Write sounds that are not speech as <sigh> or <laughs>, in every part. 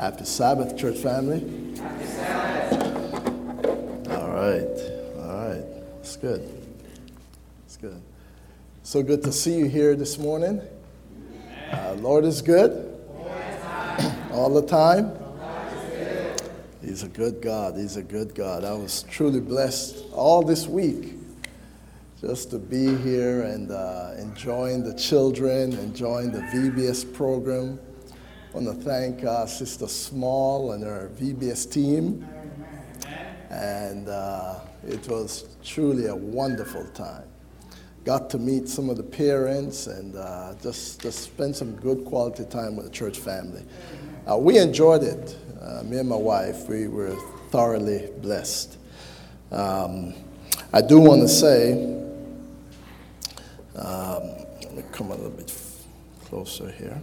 Happy Sabbath, church family. Happy Sabbath. All right, all right. It's good. It's good. So good to see you here this morning. Uh, Lord is good. All the time. He's a good God. He's a good God. I was truly blessed all this week just to be here and uh, enjoying the children, enjoying the VBS program. I want to thank uh, Sister Small and her VBS team. And uh, it was truly a wonderful time. Got to meet some of the parents and uh, just, just spend some good quality time with the church family. Uh, we enjoyed it. Uh, me and my wife, we were thoroughly blessed. Um, I do want to say, um, let me come a little bit closer here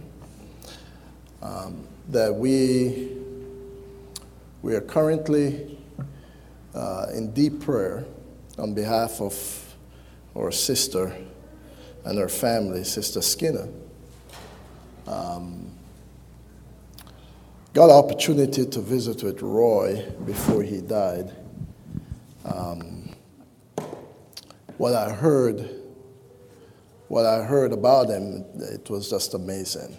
um, that we, we are currently uh, in deep prayer on behalf of our sister and her family, Sister Skinner. Um, got an opportunity to visit with Roy before he died. Um, what I heard, what I heard about him, it was just amazing.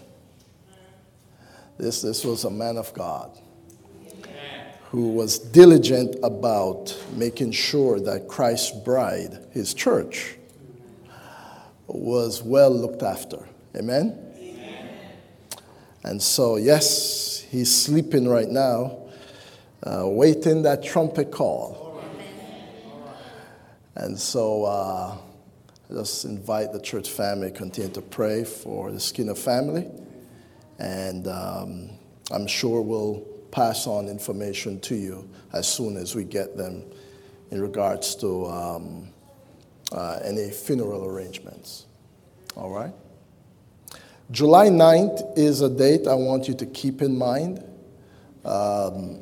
This, this was a man of God who was diligent about making sure that Christ's bride, his church, was well looked after. Amen? Amen. And so, yes, he's sleeping right now, uh, waiting that trumpet call. And so, uh, I just invite the church family continue to pray for the Skinner family and um, I'm sure we'll pass on information to you as soon as we get them in regards to um, uh, any funeral arrangements. All right? July 9th is a date I want you to keep in mind. Um,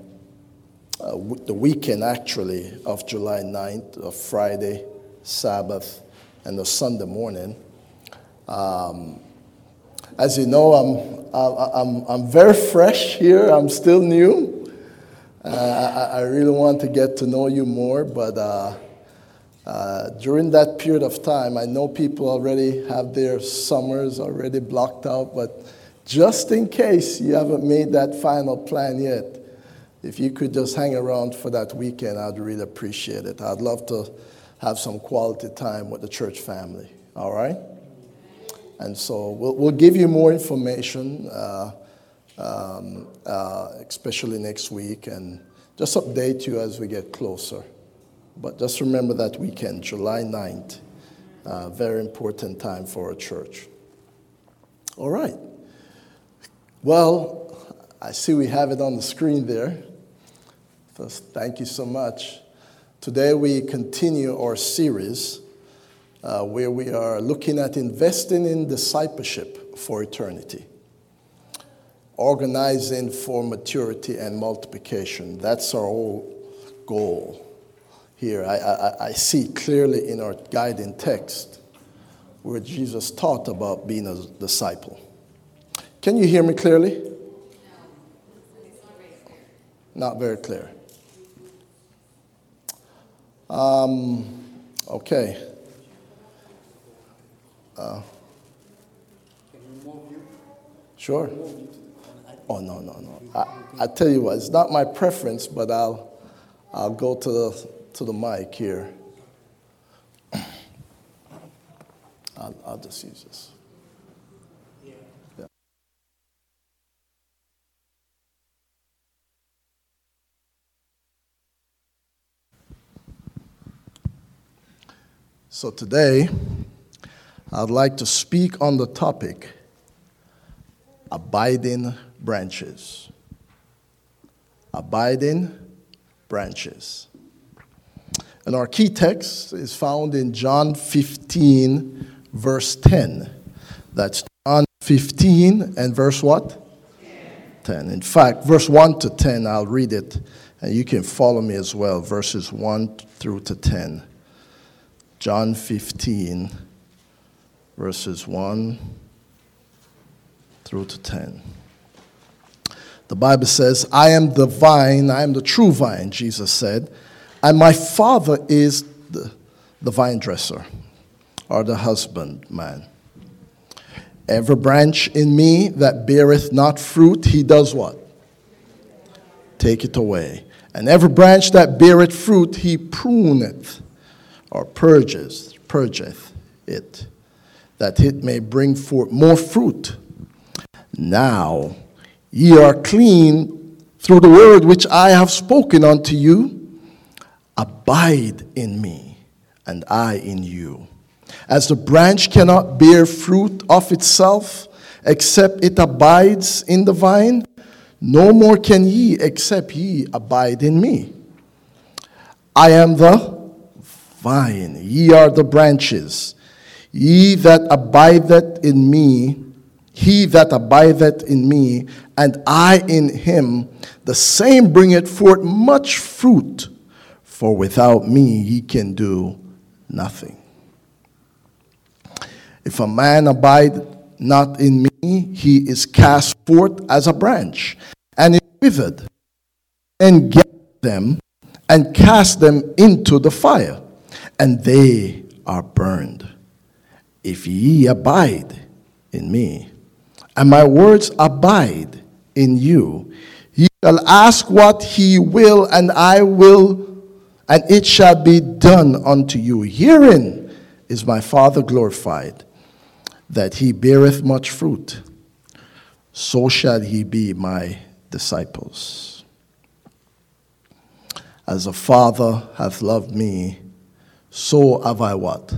uh, the weekend, actually, of July 9th, of Friday, Sabbath, and the Sunday morning. Um, as you know, I'm, I'm, I'm very fresh here. I'm still new. Uh, I, I, really want to get to know you more, but uh, uh, during that period of time, I know people already have their summers already blocked out, but just in case you haven't made that final plan yet, if you could just hang around for that weekend, I'd really appreciate it. I'd love to have some quality time with the church family. All right? And so we'll, we'll give you more information, uh, um, uh, especially next week, and just update you as we get closer. But just remember that weekend, July 9th, uh, very important time for our church. All right. Well, I see we have it on the screen there. First, thank you so much. Today we continue our series uh, where we are looking at investing in discipleship for eternity, organizing for maturity and multiplication. That's our whole goal here. I, I, I see clearly in our guiding text where Jesus taught about being a disciple. Can you hear me clearly? Not very clear. Um, okay. Uh, sure. Oh, no, no, no. I, I tell you what, it's not my preference, but I'll, I'll go to the, to the mic here. <clears throat> I'll, I'll just use this. So today, I'd like to speak on the topic abiding branches. Abiding branches. And our key text is found in John 15, verse 10. That's John 15 and verse what? 10. In fact, verse 1 to 10, I'll read it, and you can follow me as well, verses 1 through to 10. John 15 verses 1 through to 10. The Bible says, I am the vine, I am the true vine, Jesus said, and my Father is the, the vine dresser or the husbandman. Every branch in me that beareth not fruit, he does what? Take it away. And every branch that beareth fruit, he pruneth or purges, purgeth it, that it may bring forth more fruit. Now ye are clean through the word which I have spoken unto you. Abide in me, and I in you. As the branch cannot bear fruit of itself except it abides in the vine, no more can ye except ye abide in me. I am the vine, ye are the branches. Ye that abideth in me, he that abideth in me, and I in him, the same bringeth forth much fruit, for without me ye can do nothing. If a man abide not in me, he is cast forth as a branch, and is withered, and gather them and cast them into the fire, and they are burned. If ye abide in me, and my words abide in you, ye shall ask what he will, and I will, and it shall be done unto you. Herein is my Father glorified that he beareth much fruit, so shall he be my disciples. As a father hath loved me, so have I what?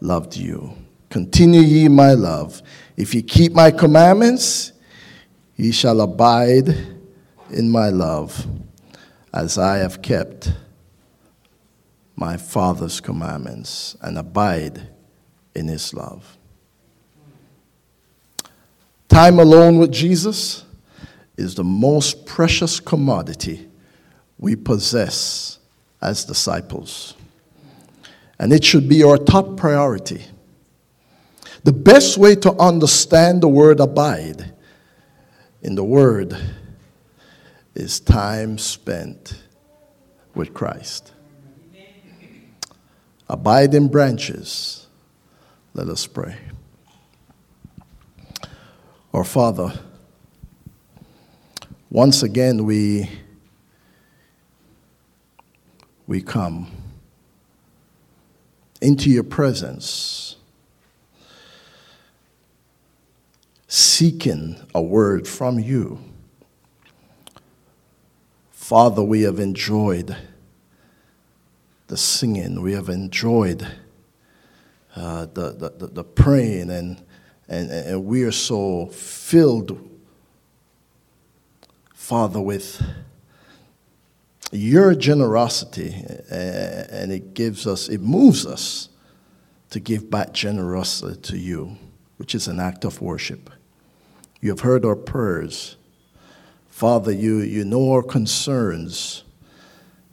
Loved you. Continue ye my love. If ye keep my commandments, ye shall abide in my love, as I have kept my Father's commandments and abide in his love. Time alone with Jesus is the most precious commodity we possess as disciples. And it should be our top priority. The best way to understand the word abide in the word is time spent with Christ. Abide in branches. Let us pray. Our Father, once again we, we come into your presence, seeking a word from you. Father, we have enjoyed the singing, we have enjoyed uh, the, the, the praying and and, and we are so filled, Father, with your generosity, and it gives us, it moves us to give back generosity to you, which is an act of worship. You have heard our prayers. Father, you, you know our concerns.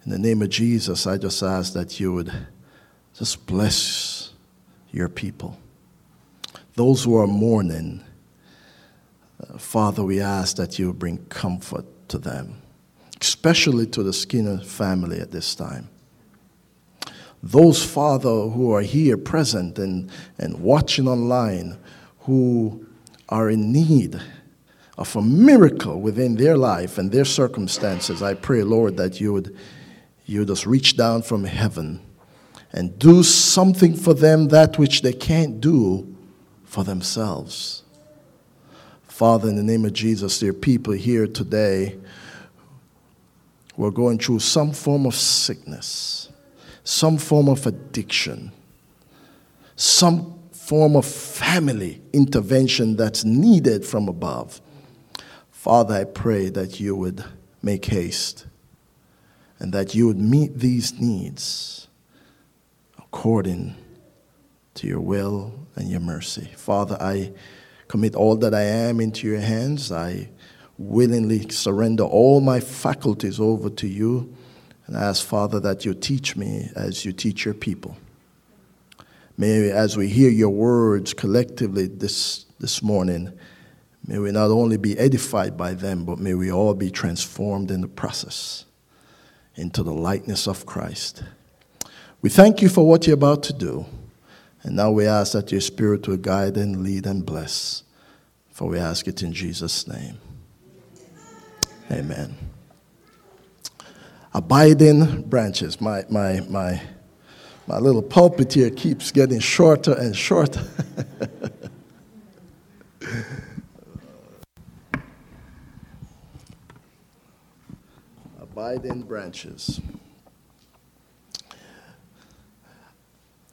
In the name of Jesus, I just ask that you would just bless your people those who are mourning, uh, Father, we ask that you bring comfort to them, especially to the Skinner family at this time. Those, Father, who are here present and, and watching online, who are in need of a miracle within their life and their circumstances, I pray, Lord, that you would you just reach down from heaven and do something for them that which they can't do for themselves. Father, in the name of Jesus, there are people here today who are going through some form of sickness, some form of addiction, some form of family intervention that's needed from above. Father, I pray that you would make haste and that you would meet these needs according to your will and your mercy. Father, I commit all that I am into your hands. I willingly surrender all my faculties over to you and I ask, Father, that you teach me as you teach your people. May, as we hear your words collectively this, this morning, May we not only be edified by them, but may we all be transformed in the process into the likeness of Christ. We thank you for what you're about to do. And now we ask that your Spirit will guide and lead and bless. For we ask it in Jesus' name. Amen. Abiding branches. My, my, my, my little pulpit here keeps getting shorter and shorter. <laughs> Abiding branches.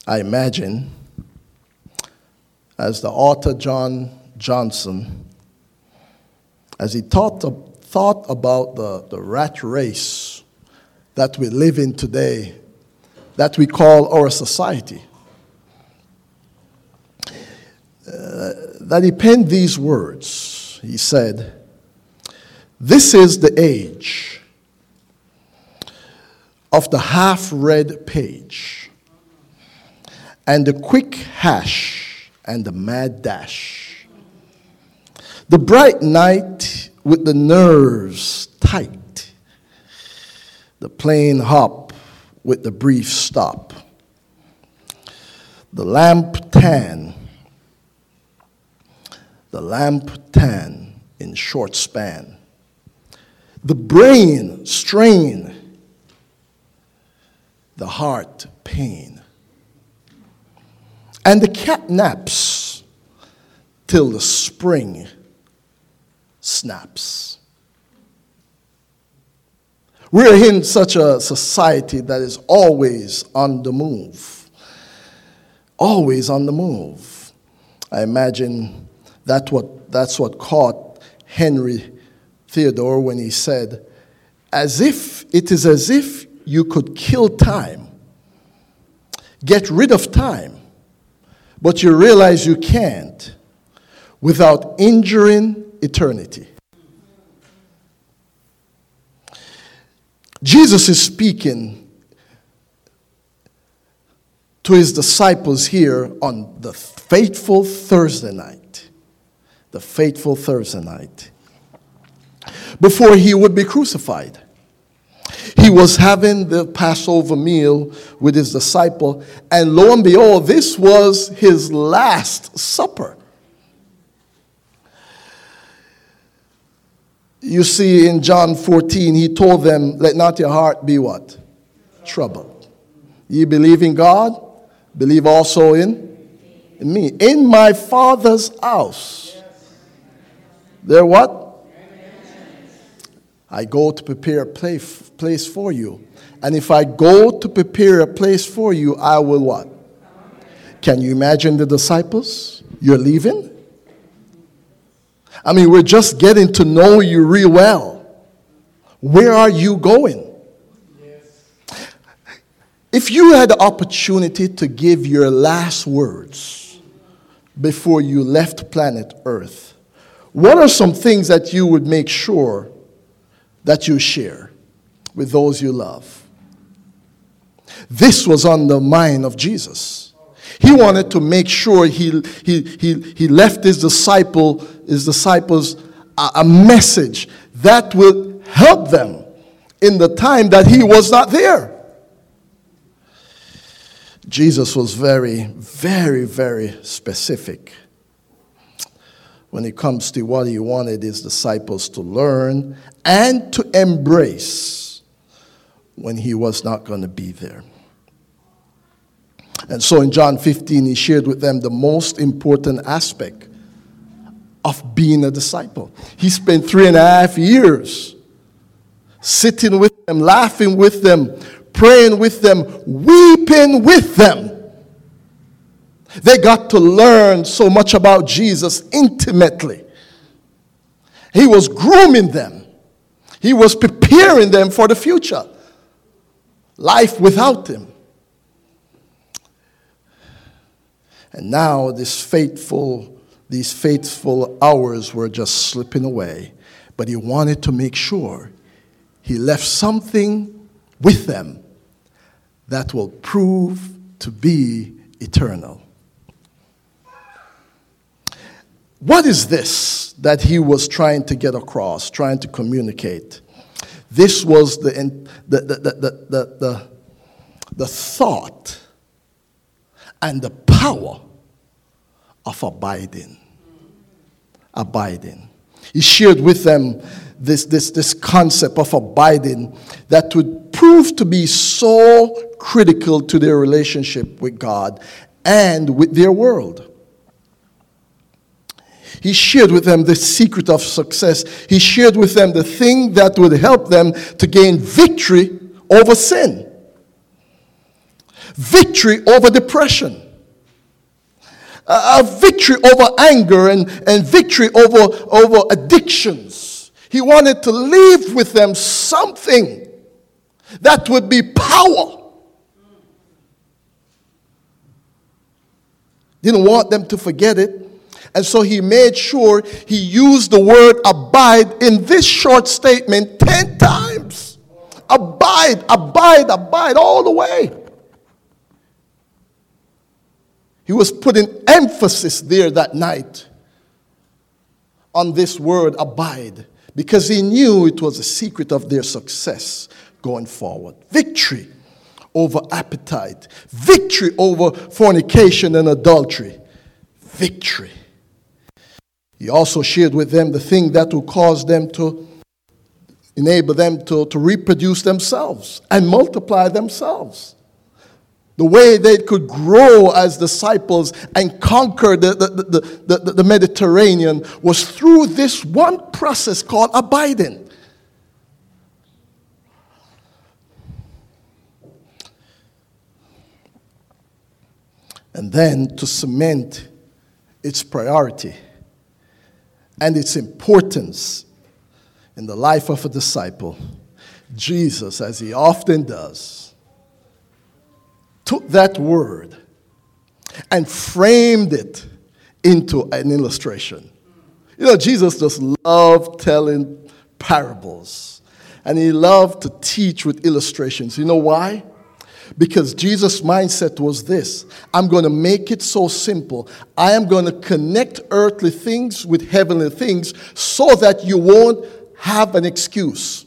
I imagine, as the author John Johnson, as he thought, thought about the, the rat race that we live in today, that we call our society, uh, that he penned these words. He said, This is the age of the half read page and the quick hash and the mad dash. The bright night with the nerves tight. The plane hop with the brief stop. The lamp tan. The lamp tan in short span. The brain strain. The heart pain and the cat naps till the spring snaps. We're in such a society that is always on the move. Always on the move. I imagine that what, that's what caught Henry Thoreau when he said, as if it is as if you could kill time, get rid of time, but you realize you can't without injuring eternity. Jesus is speaking to his disciples here on the fateful Thursday night. The fateful Thursday night. Before he would be crucified. He was having the Passover meal with his disciple, and lo and behold, this was his last supper. You see, in John 14, he told them, Let not your heart be what? Troubled. Ye believe in God, believe also in, in me. In my Father's house. There what? I go to prepare a place, place for you. And if I go to prepare a place for you, I will what? Can you imagine the disciples? You're leaving? I mean, we're just getting to know you real well. Where are you going? If you had the opportunity to give your last words before you left planet Earth, what are some things that you would make sure that you share with those you love. This was on the mind of Jesus. He wanted to make sure he, he, he, he left his disciple, his disciples a, a message that would help them in the time that he was not there. Jesus was very, very, very specific when it comes to what he wanted his disciples to learn and to embrace when he was not going to be there. And so in John 15, he shared with them the most important aspect of being a disciple. He spent three and a half years sitting with them, laughing with them, praying with them, weeping with them they got to learn so much about Jesus intimately. He was grooming them, he was preparing them for the future. Life without him. And now this faithful, these faithful hours were just slipping away. But he wanted to make sure he left something with them that will prove to be eternal. What is this that he was trying to get across, trying to communicate? This was the, the, the, the, the, the, the thought and the power of abiding. Abiding. He shared with them this, this, this concept of abiding that would prove to be so critical to their relationship with God and with their world. He shared with them the secret of success. He shared with them the thing that would help them to gain victory over sin, victory over depression, a victory over anger, and, and victory over, over addictions. He wanted to leave with them something that would be power. Didn't want them to forget it. And so he made sure he used the word abide in this short statement 10 times. Abide, abide, abide all the way. He was putting emphasis there that night on this word abide because he knew it was a secret of their success going forward. Victory over appetite, victory over fornication and adultery, victory he also shared with them the thing that will cause them to enable them to, to reproduce themselves and multiply themselves. The way they could grow as disciples and conquer the, the, the, the, Mediterranean was through this one process called abiding. And then to cement its priority and its importance in the life of a disciple, Jesus, as he often does, took that word and framed it into an illustration. You know, Jesus just loved telling parables, and he loved to teach with illustrations. You know why? Because Jesus' mindset was this I'm going to make it so simple. I am going to connect earthly things with heavenly things so that you won't have an excuse.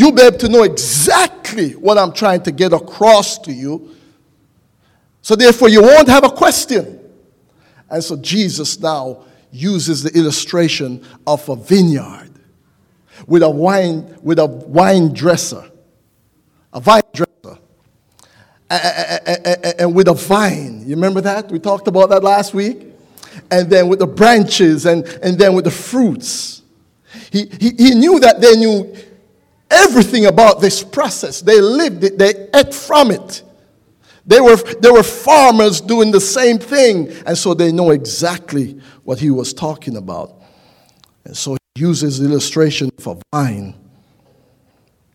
You'll be able to know exactly what I'm trying to get across to you. So, therefore, you won't have a question. And so, Jesus now uses the illustration of a vineyard with a wine, with a wine dresser, a vine dresser and with a vine. You remember that? We talked about that last week. And then with the branches and, and then with the fruits. He, he, he knew that they knew everything about this process. They lived it, they ate from it. They were, they were farmers doing the same thing. And so they know exactly what he was talking about. And so he uses the illustration of a vine,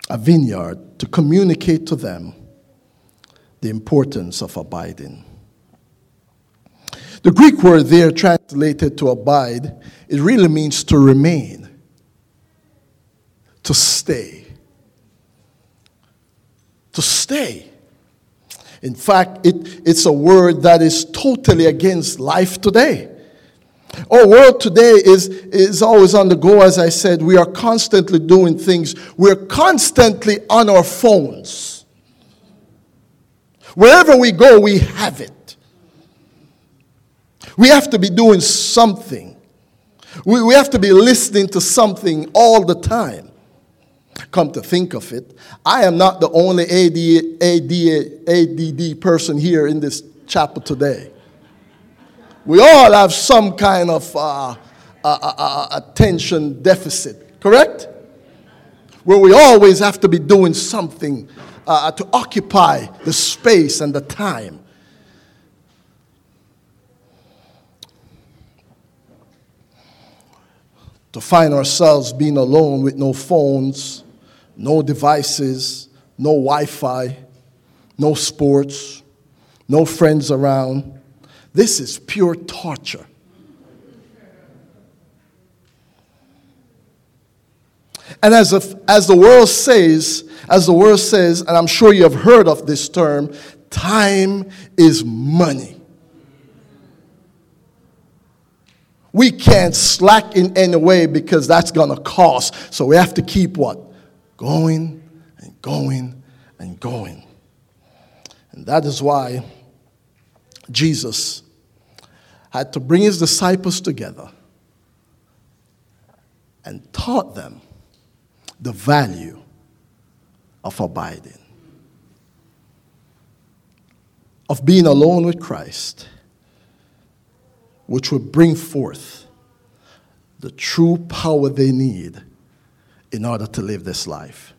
a vineyard, to communicate to them the importance of abiding. The Greek word there translated to abide, it really means to remain, to stay. To stay. In fact, it, it's a word that is totally against life today. Our world today is, is always on the go, as I said. We are constantly doing things. We're constantly on our phones. Wherever we go, we have it. We have to be doing something. We, we have to be listening to something all the time. Come to think of it, I am not the only AD, AD, ADD person here in this chapel today. We all have some kind of uh, uh, uh, uh attention deficit, correct? Where we always have to be doing something uh, to occupy the space and the time. To find ourselves being alone with no phones, no devices, no Wi Fi, no sports, no friends around. This is pure torture. And as, if, as the world says, as the word says, and I'm sure you have heard of this term, time is money. We can't slack in any way because that's going to cost. So we have to keep what? Going and going and going. And that is why Jesus had to bring his disciples together and taught them the value of abiding, of being alone with Christ, which would bring forth the true power they need in order to live this life.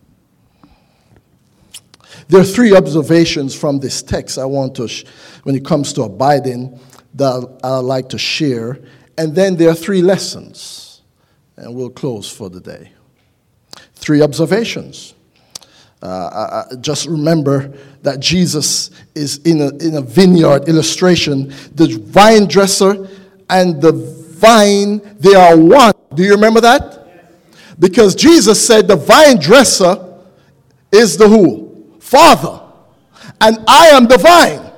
There are three observations from this text I want to, sh- when it comes to abiding, that I'd like to share. And then there are three lessons, and we'll close for the day. Three observations. Uh, I, I just remember that Jesus is in a, in a vineyard illustration. The vine dresser and the vine, they are one. Do you remember that? Because Jesus said the vine dresser is the who? Father. And I am the vine.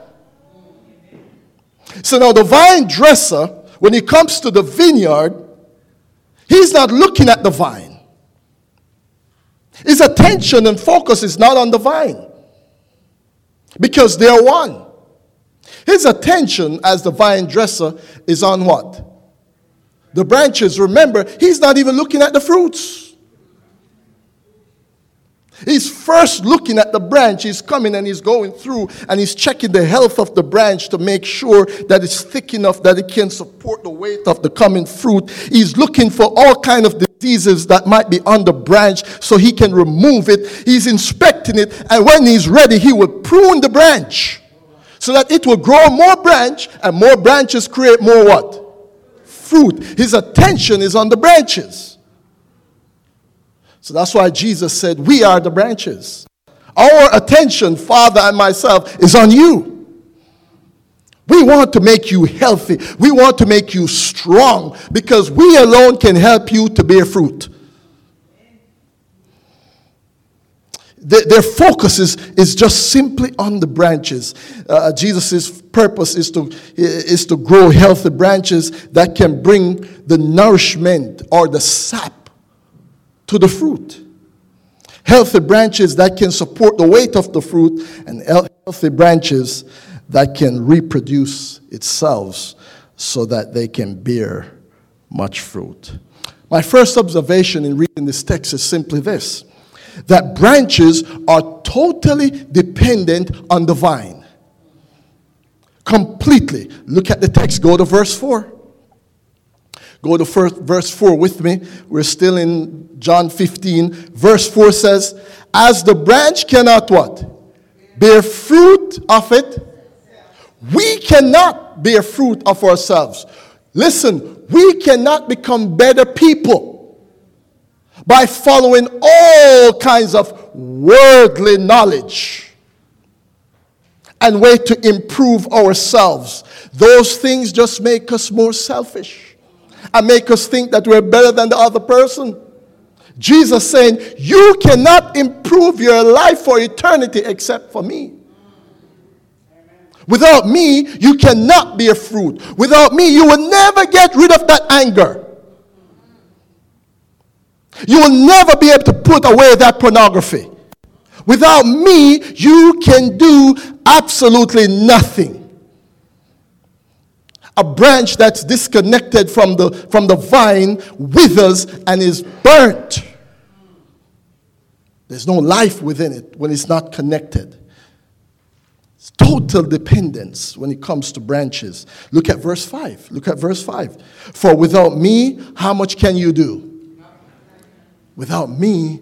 So now the vine dresser, when he comes to the vineyard, he's not looking at the vine. His attention and focus is not on the vine because they're one. His attention as the vine dresser is on what? The branches. Remember, he's not even looking at the fruits. He's first looking at the branch. He's coming and he's going through and he's checking the health of the branch to make sure that it's thick enough that it can support the weight of the coming fruit. He's looking for all kind of diseases that might be on the branch so he can remove it. He's inspecting it and when he's ready, he will prune the branch so that it will grow more branch and more branches create more what? Fruit. His attention is on the branches. So that's why Jesus said, We are the branches. Our attention, Father and myself, is on you. We want to make you healthy. We want to make you strong because we alone can help you to bear fruit. Their focus is, is just simply on the branches. Uh, Jesus' purpose is to, is to grow healthy branches that can bring the nourishment or the sap to the fruit. Healthy branches that can support the weight of the fruit, and healthy branches that can reproduce itself so that they can bear much fruit. My first observation in reading this text is simply this that branches are totally dependent on the vine. Completely. Look at the text, go to verse 4. Go to first, verse 4 with me. We're still in John 15. Verse 4 says, As the branch cannot what? Bear fruit of it. We cannot bear fruit of ourselves. Listen, we cannot become better people by following all kinds of worldly knowledge and way to improve ourselves. Those things just make us more selfish and make us think that we're better than the other person. Jesus saying, You cannot improve your life for eternity except for me. Without me, you cannot bear fruit. Without me, you will never get rid of that anger. You will never be able to put away that pornography. Without me, you can do absolutely nothing a branch that's disconnected from the, from the vine withers and is burnt. There's no life within it when it's not connected. It's total dependence when it comes to branches. Look at verse 5. Look at verse 5. For without me, how much can you do? Without me,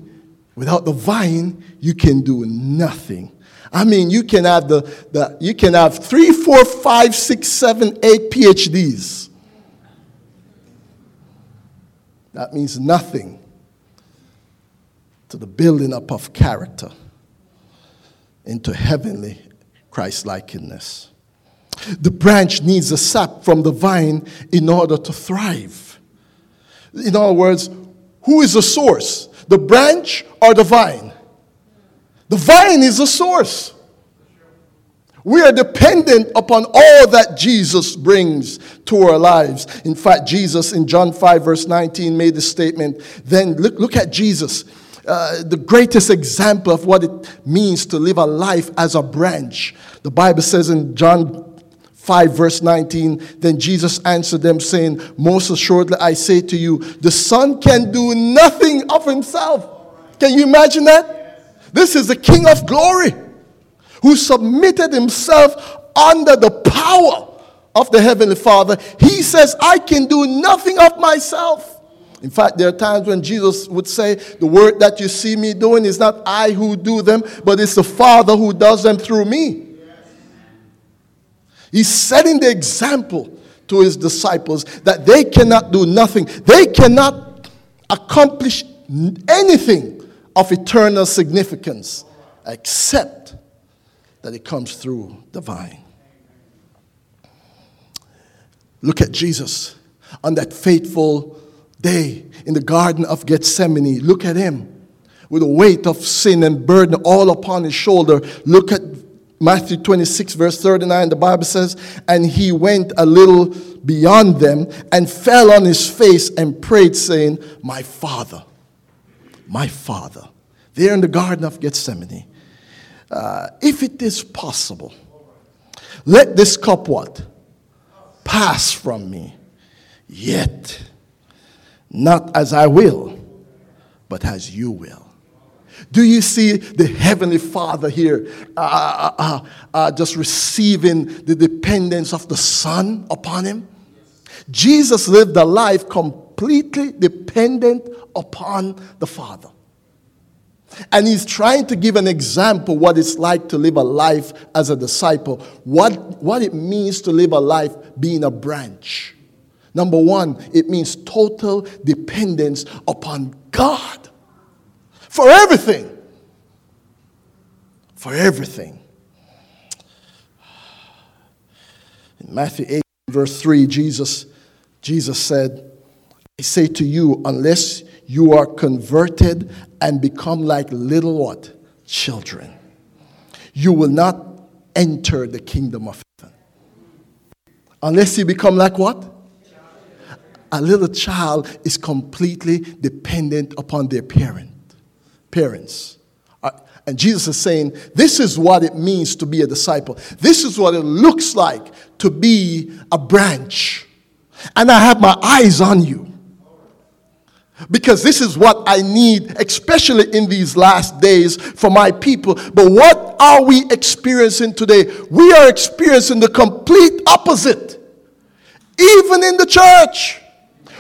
without the vine, you can do nothing. I mean, you can have the, the you can have three, four, five, six, seven, eight PhDs. That means nothing to the building up of character into heavenly Christ likeness. The branch needs a sap from the vine in order to thrive. In other words, who is the source? The branch or the vine? The vine is the source. We are dependent upon all that Jesus brings to our lives. In fact, Jesus in John 5, verse 19, made the statement. Then look, look at Jesus, uh, the greatest example of what it means to live a life as a branch. The Bible says in John 5, verse 19, then Jesus answered them, saying, Most assuredly I say to you, the Son can do nothing of himself. Can you imagine that? This is the King of glory who submitted himself under the power of the Heavenly Father. He says, I can do nothing of myself. In fact, there are times when Jesus would say, The work that you see me doing is not I who do them, but it's the Father who does them through me. He's setting the example to his disciples that they cannot do nothing, they cannot accomplish anything of eternal significance except that it comes through the vine. Look at Jesus on that fateful day in the Garden of Gethsemane. Look at him with the weight of sin and burden all upon his shoulder. Look at Matthew 26, verse 39. The Bible says, And he went a little beyond them and fell on his face and prayed, saying, My Father, my Father. There in the Garden of Gethsemane uh, if it is possible, let this cup what? Pass from me. Yet, not as I will, but as you will. Do you see the Heavenly Father here uh, uh, uh, uh just receiving the dependence of the Son upon him? Jesus lived a life completely dependent upon the Father. And he's trying to give an example what it's like to live a life as a disciple, what, what it means to live a life being a branch. Number one, it means total dependence upon God for everything. For everything. In Matthew 8, verse 3, Jesus, Jesus said, I say to you, unless you are converted and become like little what? Children. You will not enter the kingdom of heaven. Unless you become like what? A little child is completely dependent upon their parent, parents. Uh, and Jesus is saying, This is what it means to be a disciple. This is what it looks like to be a branch. And I have my eyes on you. Because this is what I need, especially in these last days for my people. But what are we experiencing today? We are experiencing the complete opposite. Even in the church,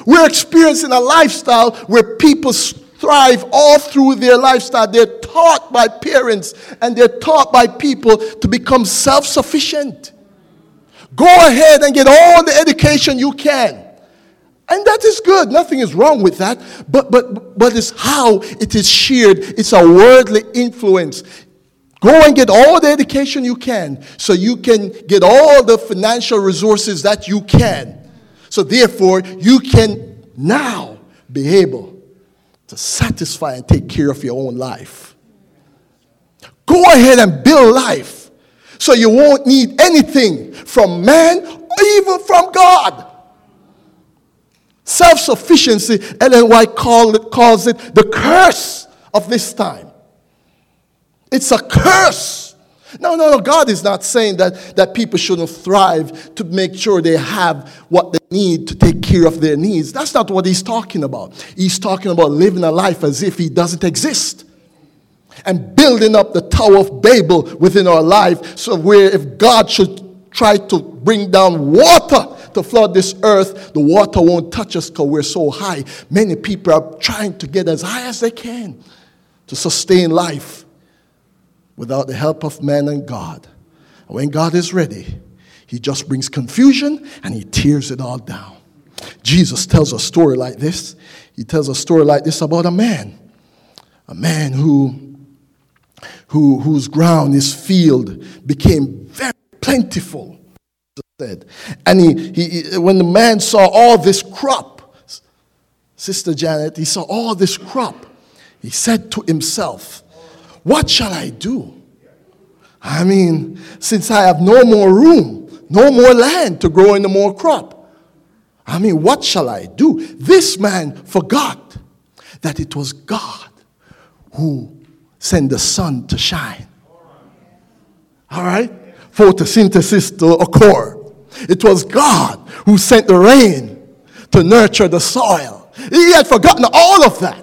we're experiencing a lifestyle where people thrive all through their lifestyle. They're taught by parents and they're taught by people to become self sufficient. Go ahead and get all the education you can. And that is good. Nothing is wrong with that. But, but, but it's how it is shared. It's a worldly influence. Go and get all the education you can so you can get all the financial resources that you can. So, therefore, you can now be able to satisfy and take care of your own life. Go ahead and build life so you won't need anything from man or even from God. Self sufficiency, Ellen White it, calls it the curse of this time. It's a curse. No, no, no. God is not saying that, that people shouldn't thrive to make sure they have what they need to take care of their needs. That's not what he's talking about. He's talking about living a life as if he doesn't exist and building up the Tower of Babel within our life. So, where if God should try to bring down water to flood this earth, the water won't touch us because we're so high. Many people are trying to get as high as they can to sustain life without the help of man and God. When God is ready, He just brings confusion and He tears it all down. Jesus tells a story like this. He tells a story like this about a man, a man who, who whose ground, his field, became very plentiful said. And he, he, when the man saw all this crop, Sister Janet, he saw all this crop, he said to himself, What shall I do? I mean, since I have no more room, no more land to grow any more crop, I mean, what shall I do? This man forgot that it was God who sent the sun to shine. All right? Photosynthesis to occur. It was God who sent the rain to nurture the soil. He had forgotten all of that,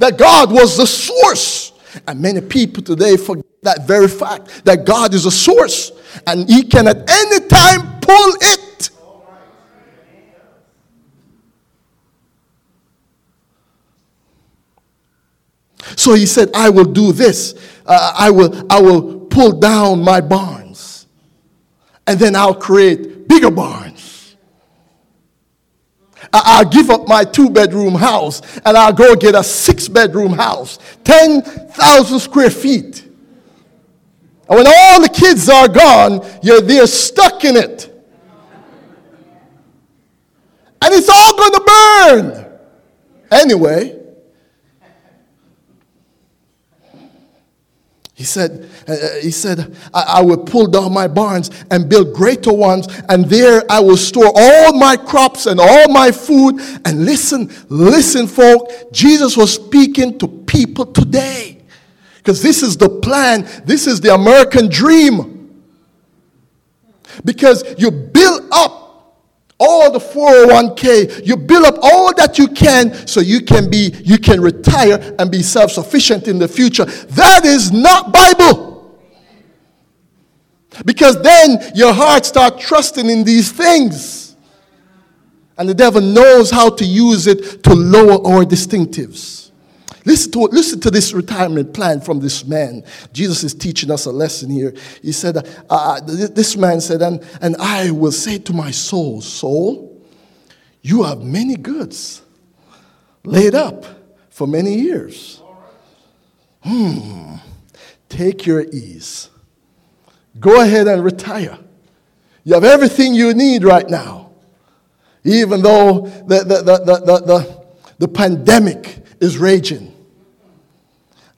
that God was the source. And many people today forget that very fact that God is a source and He can at any time pull it. So he said, I will do this. Uh, I, will, I will pull down my barns. And then I'll create bigger barns. I'll give up my two bedroom house and I'll go get a six bedroom house, 10,000 square feet. And when all the kids are gone, you're there stuck in it. And it's all going to burn. Anyway, He said, uh, uh, he said I, I will pull down my barns and build greater ones, and there I will store all my crops and all my food. And listen, listen, folk, Jesus was speaking to people today. Because this is the plan, this is the American dream. Because you build up all the 401k you build up all that you can so you can be you can retire and be self-sufficient in the future. That is not bible. Because then your heart start trusting in these things. And the devil knows how to use it to lower our distinctives Listen to, listen to this retirement plan from this man. Jesus is teaching us a lesson here. He said, uh, uh This man said, and, and I will say to my soul, Soul, you have many goods laid up for many years. Hmm, take your ease. Go ahead and retire. You have everything you need right now. Even though the, the, the, the, the, the, the pandemic is raging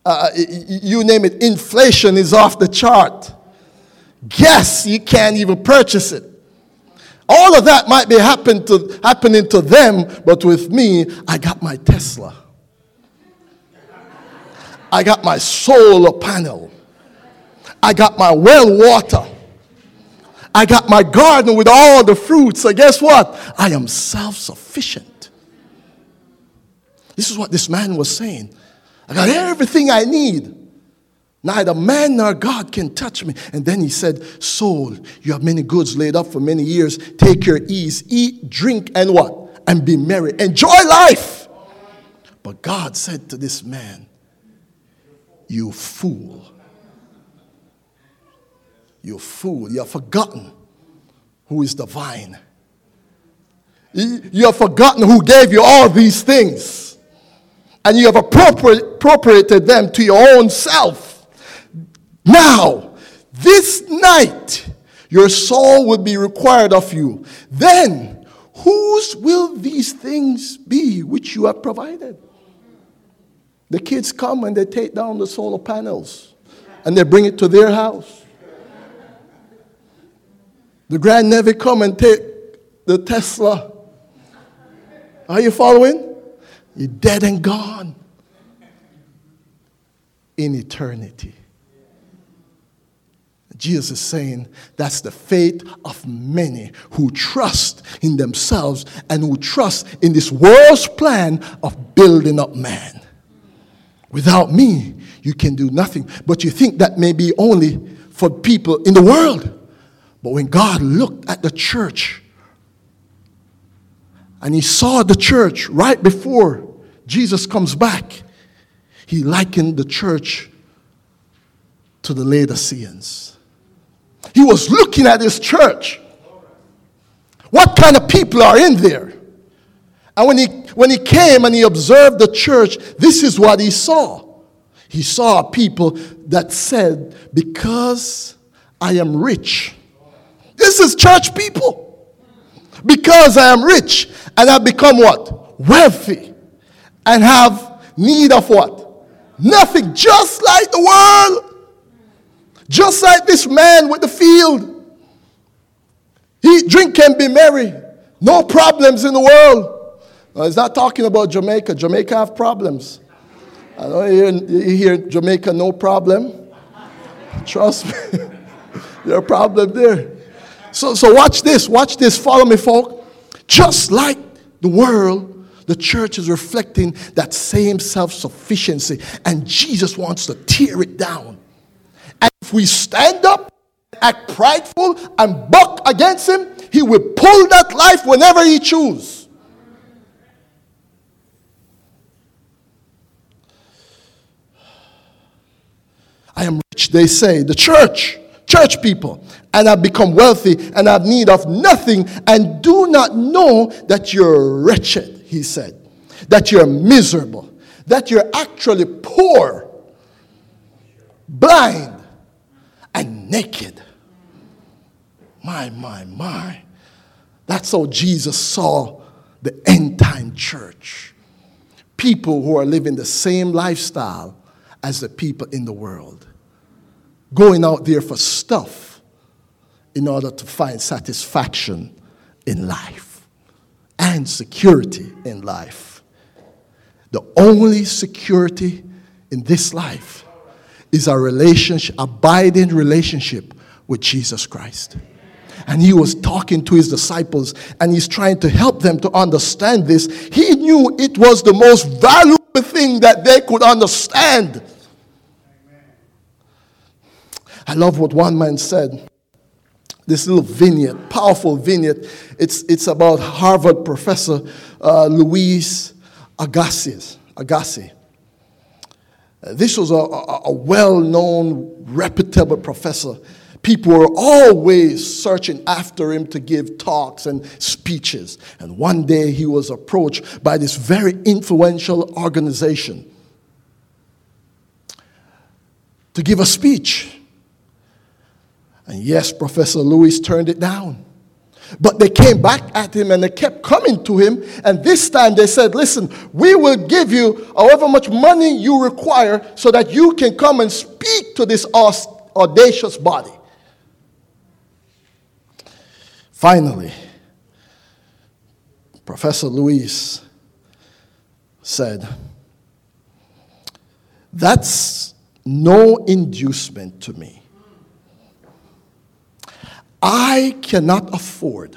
uh, you name it, inflation is off the chart. Gas, you can't even purchase it. All of that might be happen to, happening to them, but with me, I got my Tesla. I got my solar panel. I got my well water. I got my garden with all the fruits. So, guess what? I am self sufficient. This is what this man was saying. I got everything I need. Neither man nor God can touch me. And then he said, Soul, you have many goods laid up for many years. Take your ease, eat, drink, and what? And be merry. Enjoy life. But God said to this man, You fool. You fool. You have forgotten who is the vine. You have forgotten who gave you all these things and you have appropriated them to your own self. Now, this night, your soul will be required of you. Then, whose will these things be which you have provided? The kids come and they take down the solar panels and they bring it to their house. The grand grandnephew come and take the Tesla. Are you following? You're dead and gone in eternity. Jesus is saying that's the fate of many who trust in themselves and who trust in this world's plan of building up man. Without me, you can do nothing. But you think that may be only for people in the world. But when God looked at the church and he saw the church right before Jesus comes back, he likened the church to the Laodiceans. He was looking at his church. What kind of people are in there? And when he, when he came and he observed the church, this is what he saw. He saw people that said, Because I am rich. This is church people. Because I am rich and I've become what? Wealthy and have need of what? Nothing. Just like the world. Just like this man with the field. Eat, drink, and be merry. No problems in the world. Now, he's not talking about Jamaica. Jamaica have problems. I know you hear, you hear Jamaica, no problem. Trust me. <laughs> A problem there. So, so watch this. Watch this. Follow me, folk. Just like the world, the church is reflecting that same self sufficiency, and Jesus wants to tear it down. And if we stand up, act prideful, and buck against him, he will pull that life whenever he chooses. I am rich, they say, the church, church people, and I've become wealthy and have need of nothing, and do not know that you're wretched, he said, that you're miserable, that you're actually poor, blind, and naked. My, my, my. That's how Jesus saw the end time church. People who are living the same lifestyle as the people in the world, going out there for stuff in order to find satisfaction in life and security in life. The only security in this life is a relationship, abiding relationship with Jesus Christ and he was talking to his disciples and he's trying to help them to understand this. He knew it was the most valuable thing that they could understand. I love what one man said. This little vignette, powerful vignette. It's, it's about Harvard professor uh, Louis Agassiz. Agassiz. Uh, this was a, a, a well known, reputable professor people were always searching after him to give talks and speeches. And one day he was approached by this very influential organization to give a speech. And yes, Professor Louis turned it down. But they came back at him and they kept coming to him. And this time they said, Listen, we will give you however much money you require so that you can come and speak to this audacious body. Finally, Professor Louis said, That's no inducement to me. I cannot afford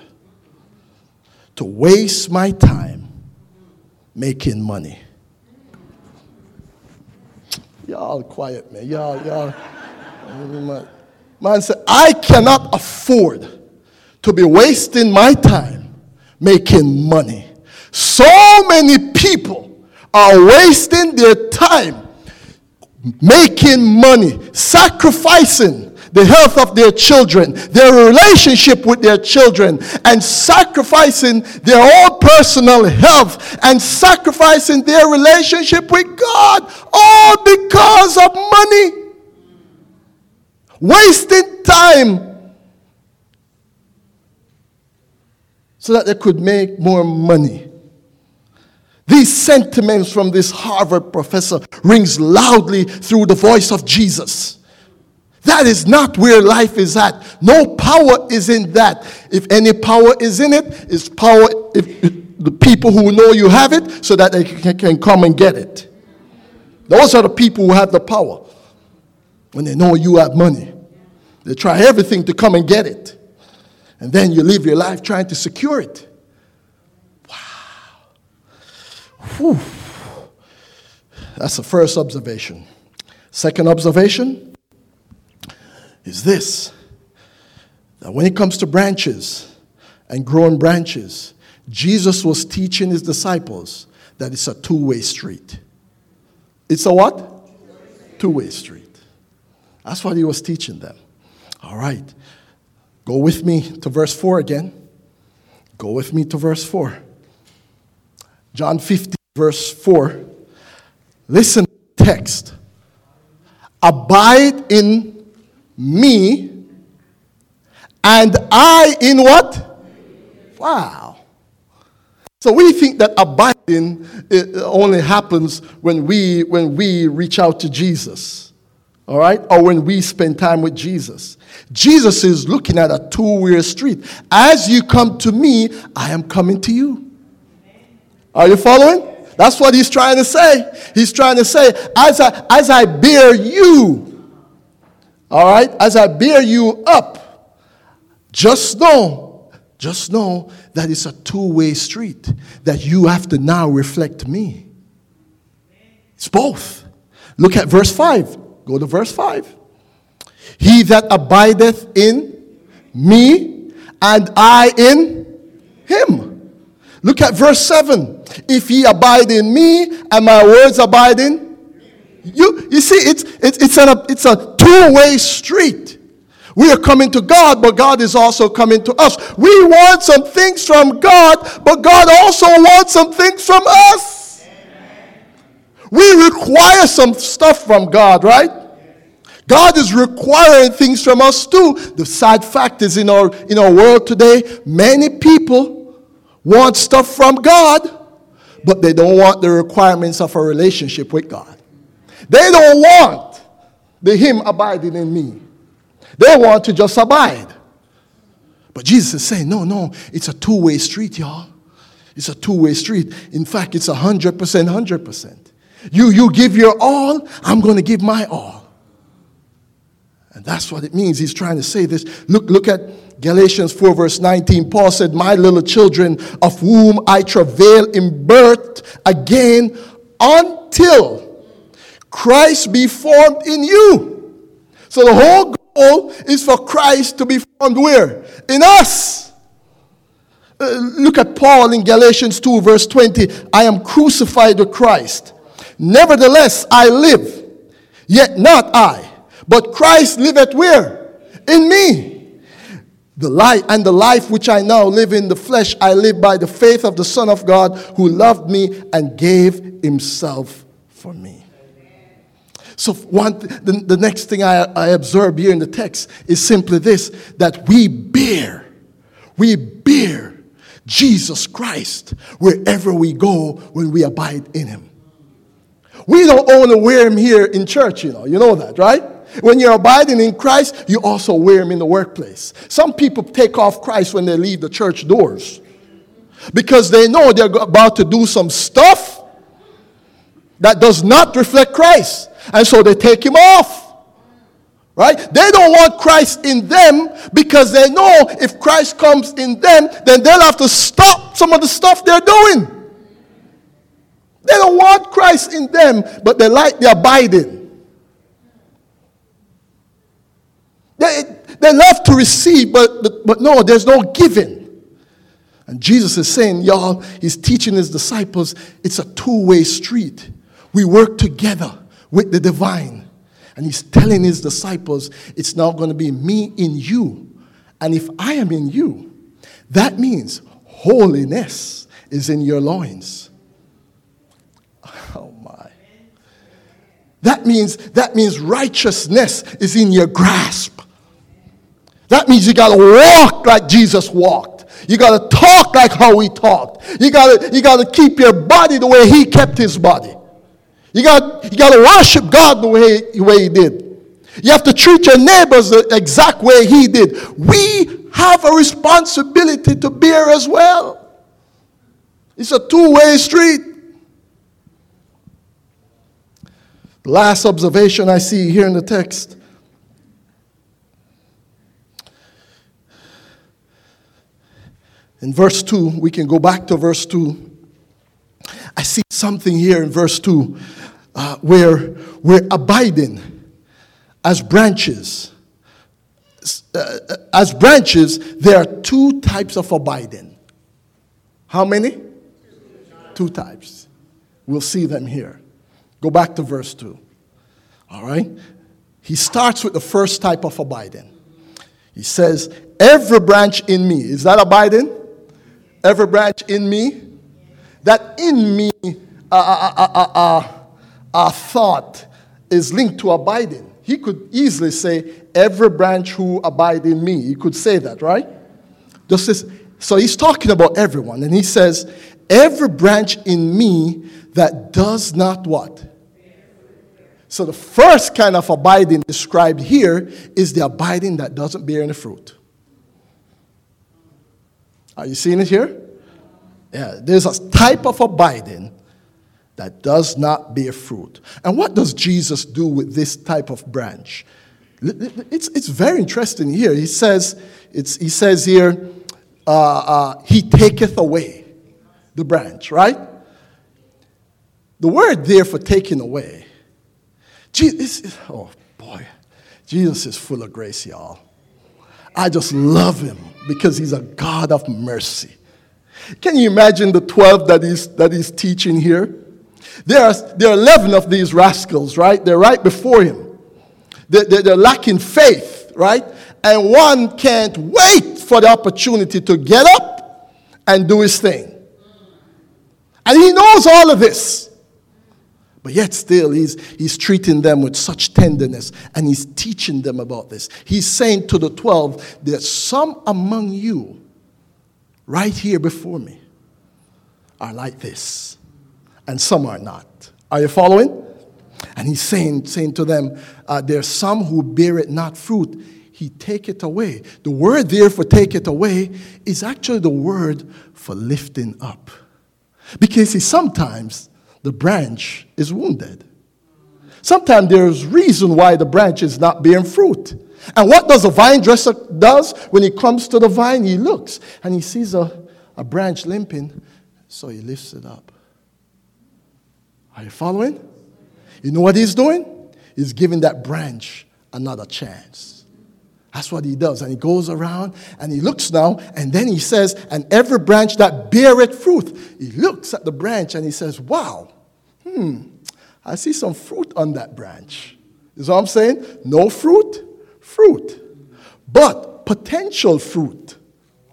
to waste my time making money. Y'all quiet, man. Y'all, y'all. Man said, I cannot afford to be wasting my time making money. So many people are wasting their time making money, sacrificing the health of their children, their relationship with their children, and sacrificing their own personal health and sacrificing their relationship with God, all because of money. Wasting time so that they could make more money. These sentiments from this Harvard professor rings loudly through the voice of Jesus. That is not where life is at. No power is in that. If any power is in it, it's power if, the people who know you have it so that they can, can come and get it. Those are the people who have the power. When they know you have money, they try everything to come and get it. And then you live your life trying to secure it. Wow. Whew. That's the first observation. Second observation is this that when it comes to branches and growing branches, Jesus was teaching his disciples that it's a two way street. It's a what? Two way street. That's what he was teaching them. All right. Go with me to verse 4 again. Go with me to verse 4. John 15, verse 4. Listen text. Abide in me, and I in what? Wow. So we think that abiding uh, only happens when we when we reach out to Jesus. all right, or when we spend time with Jesus. Jesus is looking at a two way street. As you come to me, I am coming to you. Are you following? That's what he's trying to say. He's trying to say, as I, as I bear you, all right, as I bear you up, just know, just know that it's a two way street, that you have to now reflect me. It's both. Look at verse 5. Go to verse 5. He that abideth in me, and I in him. Look at verse 7. If ye abide in me, and my words abide in you. You see, it's, it's, it's, a, it's a two way street. We are coming to God, but God is also coming to us. We want some things from God, but God also wants some things from us. We require some stuff from God, right? God is requiring things from us too. The sad fact is in our in our world today, many people want stuff from God, but they don't want the requirements of a relationship with God. They don't want the Him abiding in me. They want to just abide. But Jesus is saying, no, no, it's a two way street, y'all. It's a two way street. In fact, it's a 100%, 100%. You, you give your all, I'm going to give my all. And that's what it means. He's trying to say this. Look, look at Galatians 4, verse 19. Paul said, My little children, of whom I travail in birth again until Christ be formed in you. So the whole goal is for Christ to be formed where? In us. Uh, look at Paul in Galatians 2, verse 20. I am crucified with Christ. Nevertheless, I live, yet not I but Christ liveth where? In me. The life and the life which I now live in the flesh, I live by the faith of the Son of God who loved me and gave himself for me. So, one, the, the next thing I, I observe here in the text is simply this that we bear, we bear Jesus Christ wherever we go when we abide in him. We don't only wear him here in church, you know, you know that, right? When you're abiding in Christ, you also wear him in the workplace. Some people take off Christ when they leave the church doors because they know they're about to do some stuff that does not reflect Christ. And so they take him off. Right? They don't want Christ in them because they know if Christ comes in them, then they'll have to stop some of the stuff they're doing. They don't want Christ in them, but they like the abiding. They, they love to receive, but, but, but no, there's no giving. And Jesus is saying, y'all, he's teaching his disciples it's a two way street. We work together with the divine. And he's telling his disciples, it's now going to be me in you. And if I am in you, that means holiness is in your loins. Oh my. That means that means righteousness is in your grasp. That means you got to walk like Jesus walked. You got to talk like how he talked. You got to you got to keep your body the way he kept his body. You got you got to worship God the way, the way he did. You have to treat your neighbors the exact way he did. We have a responsibility to bear as well. It's a two-way street. The last observation I see here in the text In verse 2, we can go back to verse 2. I see something here in verse 2 uh, where we're abiding as branches. Uh, uh, as branches, there are two types of abiding. How many? Two types. We'll see them here. Go back to verse 2. All right? He starts with the first type of abiding. He says, Every branch in me, is that abiding? every branch in me, that in me a, a, a, thought is linked to abiding. He could easily say, every branch who abide in me. He could say that, right? Just this, so he's talking about everyone, and he says, every branch in me that does not what? So the first kind of abiding described here is the abiding that doesn't bear any fruit. Are you seeing it here? Yeah, there's a type of abiding that does not bear fruit. And what does Jesus do with this type of branch? It's, it's very interesting here. He says, it's, he says here, uh, uh, He taketh away the branch, right? The word there for taking away, Jesus, oh boy, Jesus is full of grace, y'all. I just love him because he's a God of mercy. Can you imagine the 12 that he's, that he's teaching here? There are, there are 11 of these rascals, right? They're right before him. They're, they're, they're lacking faith, right? And one can't wait for the opportunity to get up and do his thing. And he knows all of this. But yet, still, he's, he's treating them with such tenderness and he's teaching them about this. He's saying to the 12, There's some among you right here before me are like this, and some are not. Are you following? And he's saying, saying to them, uh, There's some who bear it not fruit. He take it away. The word there for take it away is actually the word for lifting up. Because see, sometimes the branch is wounded. Sometimes there's reason why the branch is not bearing fruit. And what does a vine dresser does when he comes to the vine? He looks and he sees a, a branch limping, so he lifts it up. Are you following? You know what he's doing? He's giving that branch another chance. That's what he does. And he goes around and he looks now, and then he says, And every branch that beareth fruit, he looks at the branch and he says, Wow, hmm, I see some fruit on that branch. Is what I'm saying? No fruit, fruit. But potential fruit.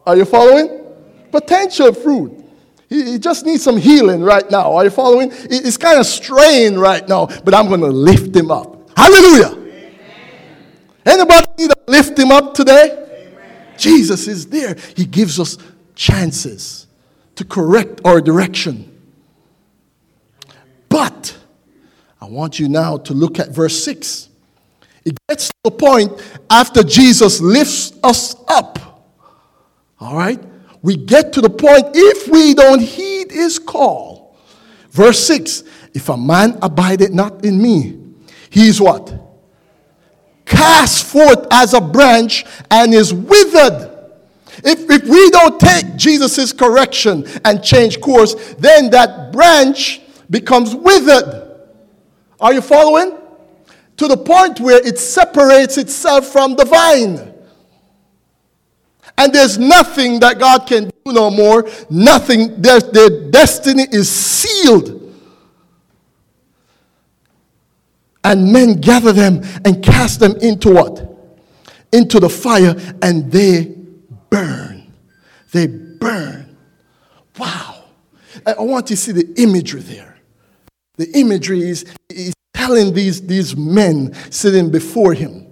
Are you following? Potential fruit. He, he just needs some healing right now. Are you following? He's kind of strained right now, but I'm going to lift him up. Hallelujah. Anybody need to lift him up today? Amen. Jesus is there. He gives us chances to correct our direction. But I want you now to look at verse 6. It gets to the point after Jesus lifts us up. All right? We get to the point if we don't heed his call. Verse 6 If a man abideth not in me, he is what? cast forth as a branch and is withered. If, if we don't take Jesus' correction and change course, then that branch becomes withered. Are you following? To the point where it separates itself from the vine. And there's nothing that God can do no more. Nothing. Their, their destiny is sealed. And men gather them and cast them into what? Into the fire, and they burn. They burn. Wow. I want you to see the imagery there. The imagery is, is telling these, these men sitting before him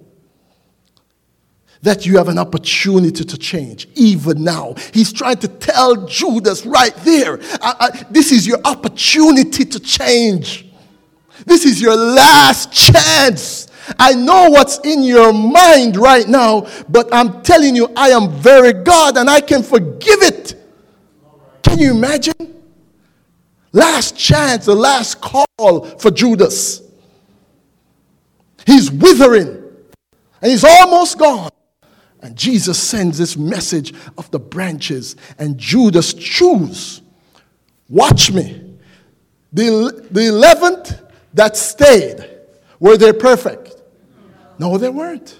that you have an opportunity to change even now. He's trying to tell Judas right there I, I, this is your opportunity to change. This is your last chance. I know what's in your mind right now, but I'm telling you, I am very God and I can forgive it. Can you imagine? Last chance, the last call for Judas. He's withering and he's almost gone. And Jesus sends this message of the branches, and Judas choose. Watch me. The, the 11th that stayed, were they perfect? No, they weren't.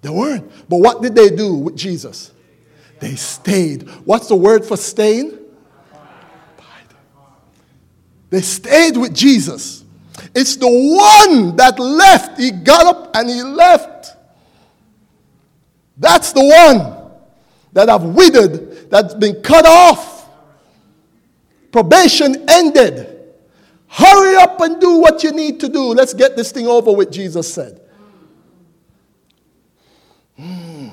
They weren't. But what did they do with Jesus? They stayed. What's the word for staying? They stayed with Jesus. It's the one that left. He got up and he left. That's the one that I've withered, that's been cut off. Probation ended. Hurry up and do what you need to do. Let's get this thing over with, Jesus said. Mm.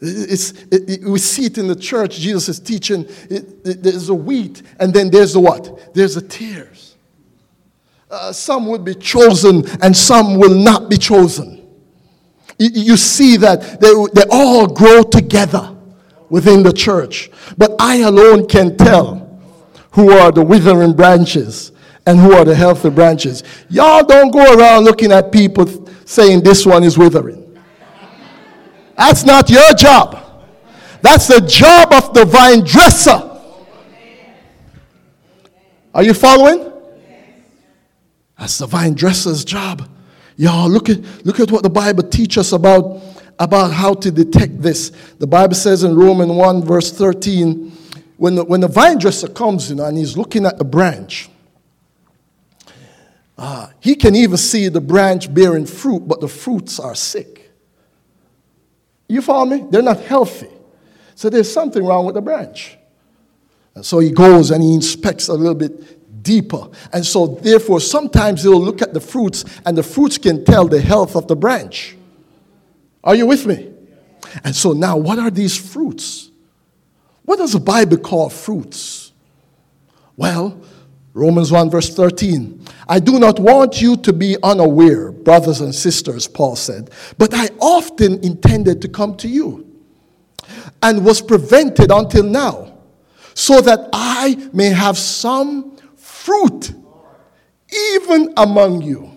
It's, it, it, we see it in the church. Jesus is teaching. It, there's a wheat, and then there's the what? There's the tares. uh, some will be chosen and some will not be chosen. You, you see that they, they all grow together within the church. But I alone can tell who are the withering branches and who are the healthy branches. Y'all don't go around looking at people saying this one is withering. That's not your job. That's the job of the vine dresser. Are you following? That's the vine dresser's job. Y'all, look at, look at what the Bible teaches us about, about how to detect this. The Bible says in Romans 1, verse 13, when the, when the vine dresser comes in and he's looking at the branch, uh, he can even see the branch bearing fruit, but the fruits are sick. You follow me? They're not healthy. So there's something wrong with the branch. And so he goes and he inspects a little bit deeper. And so, therefore, sometimes he'll look at the fruits, and the fruits can tell the health of the branch. Are you with me? And so, now, what are these fruits? What does the Bible call fruits? Well, Romans 1, verse 13. I do not want you to be unaware, brothers and sisters, Paul said, but I often intended to come to you and was prevented until now, so that I may have some fruit even among you,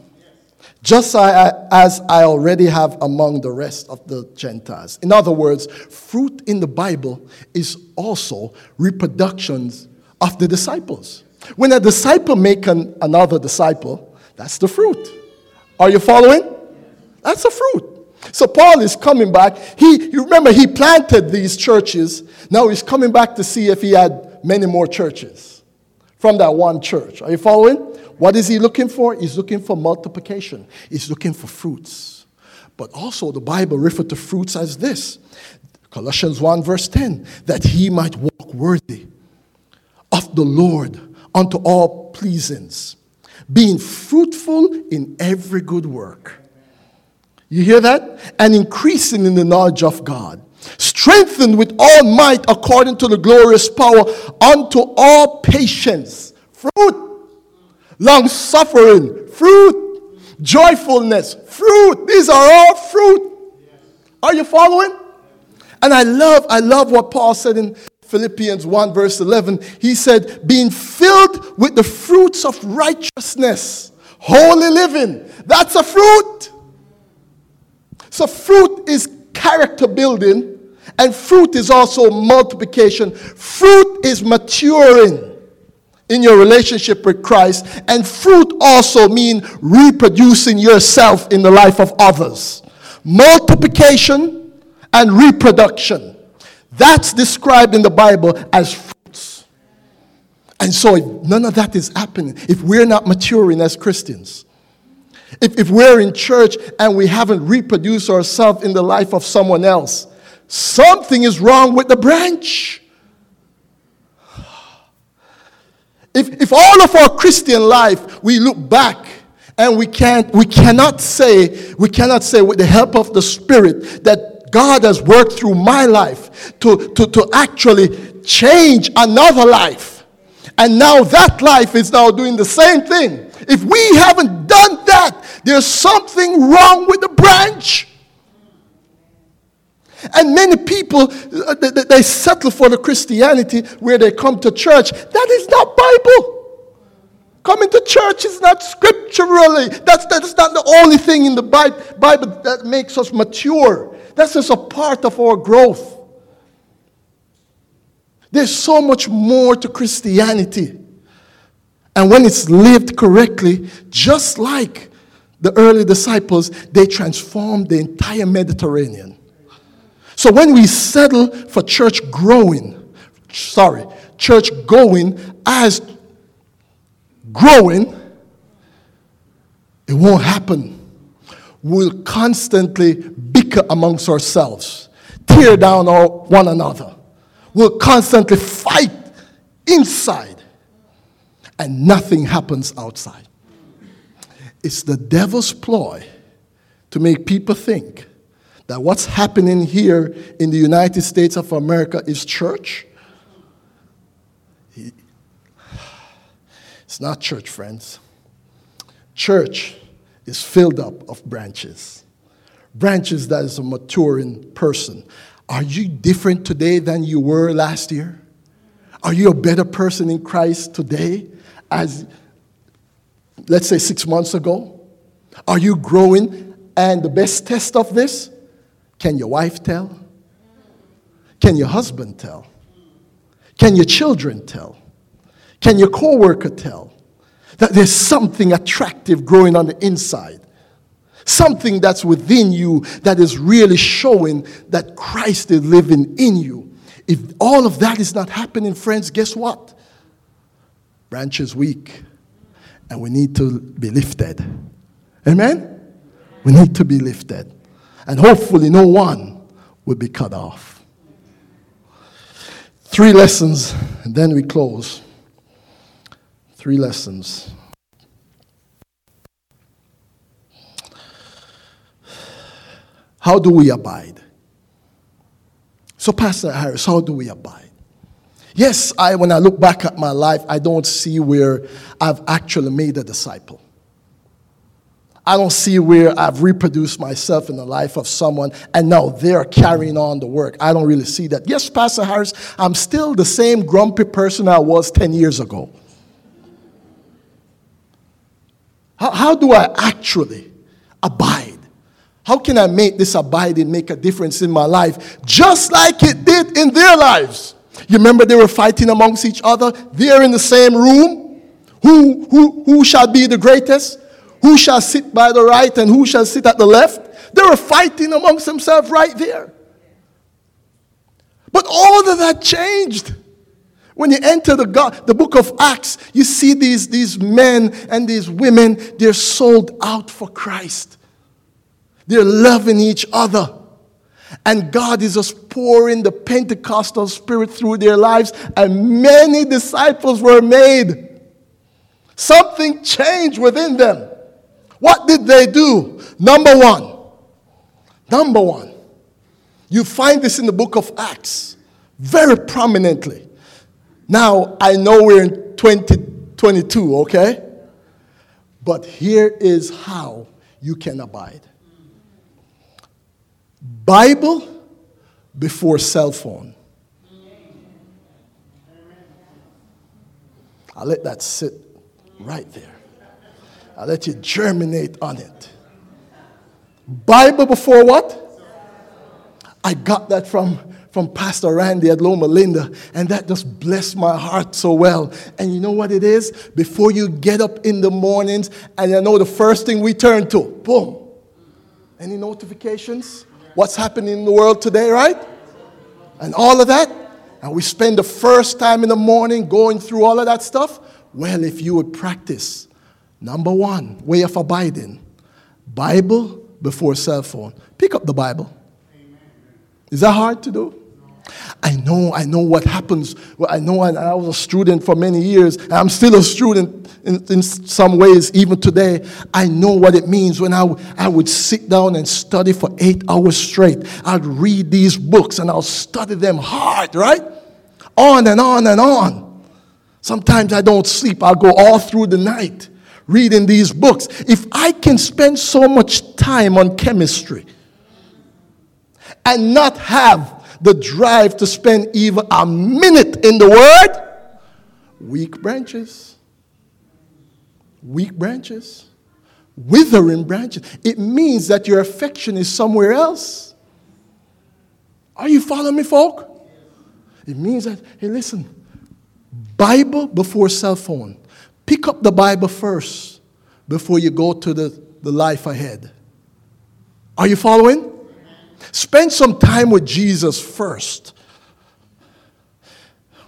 just as I already have among the rest of the Gentiles. In other words, fruit in the Bible is also reproductions of the disciples. When a disciple makes an, another disciple, that's the fruit. Are you following? That's the fruit. So Paul is coming back. He, you remember, he planted these churches. Now he's coming back to see if he had many more churches from that one church. Are you following? What is he looking for? He's looking for multiplication. He's looking for fruits. But also the Bible referred to fruits as this. Colossians 1 verse 10, that he might walk worthy of the Lord unto all pleasings, being fruitful in every good work. You hear that? And increasing in the knowledge of God, strengthened with all might according to the glorious power unto all patience, fruit, long suffering, fruit, joyfulness, fruit. These are all fruit. Are you following? And I love, I love what Paul said in Philippians 1, verse 11, he said, being filled with the fruits of righteousness, holy living. That's a fruit. So, fruit is character building, and fruit is also multiplication. Fruit is maturing in your relationship with Christ, and fruit also mean reproducing yourself in the life of others. Multiplication and reproduction. That's described in the Bible as fruits. And so, if none of that is happening, if we're not maturing as Christians, if, if we're in church and we haven't reproduced ourselves in the life of someone else, something is wrong with the branch. If, if all of our Christian life we look back and we can't we cannot say we cannot say with the help of the Spirit that God has worked through my life to, to, to actually change another life. And now that life is now doing the same thing. If we haven't done that, there's something wrong with the branch. And many people, uh, they settle for the Christianity where they come to church. That is not Bible. Coming to church is not scripturally. That's, that's not the only thing in the Bible that makes us mature. That's just a part of our growth. There's so much more to Christianity. And when it's lived correctly, just like the early disciples, they transformed the entire Mediterranean. So when we settle for church growing, sorry, church going as growing, it won't happen We'll constantly bicker amongst ourselves, tear down our, one another. We'll constantly fight inside, and nothing happens outside. It's the devil's ploy to make people think that what's happening here in the United States of America is church. It's not church, friends. church is filled up of branches. Branches that is a maturing person. Are you different today than you were last year? Are you a better person in Christ today as, let's say, six months ago? Are you growing? And the best test of this can your wife tell? Can your husband tell? Can your children tell? Can your coworker tell that there's something attractive growing on the inside? Something that's within you that is really showing that Christ is living in you. If all of that is not happening, friends, guess what? Branch is weak, and we need to be lifted. Amen? We need to be lifted. And hopefully, no one will be cut off. Three lessons, and then we close. Three lessons. How do we abide? So, Pastor Harris, how do we abide? Yes, I, when I look back at my life, I don't see where I've actually made a disciple. I don't see where I've reproduced myself in the life of someone and now they're carrying on the work. I don't really see that. Yes, Pastor Harris, I'm still the same grumpy person I was 10 years ago. How, how do I actually abide? How can I make this abiding make a difference in my life just like it did in their lives? You remember they were fighting amongst each other? They're in the same room. Who, who, who shall be the greatest? Who shall sit by the right and who shall sit at the left? They were fighting amongst themselves right there. But all of that changed. When you enter the, God, the book of Acts, you see these, these men and these women, they're sold out for Christ. They're loving each other. And God is just pouring the Pentecostal spirit through their lives, and many disciples were made. Something changed within them. What did they do? Number one, number one, you find this in the book of Acts very prominently. Now, I know we're in 2022, okay? But here is how you can abide Bible before cell phone. I'll let that sit right there. I'll let you germinate on it. Bible before what? I got that from, from Pastor Randy at Loma Linda, and that just blessed my heart so well. And you know what it is? Before you get up in the mornings, and you know the first thing we turn to, boom. Any notifications? What's happening in the world today, right? And all of that. And we spend the first time in the morning going through all of that stuff. Well, if you would practice Number one, way of abiding Bible before cell phone. Pick up the Bible. Is that hard to do? I know, I know what happens. I know I, I, was a student for many years, and I'm still a student in, in some ways, even today. I know what it means when I, I would sit down and study for eight hours straight. I'd read these books and I'll study them hard, right? On and on and on. Sometimes I don't sleep, I'll go all through the night reading these books. If I can spend so much time on chemistry and not have the drive to spend even a minute in the Word, weak branches, weak branches, withering branches. It means that your affection is somewhere else. Are you following me, folk? It means that, hey, listen, Bible before cell phone. Pick up the Bible first before you go to the, the life ahead. Are you following? Spend some time with Jesus first.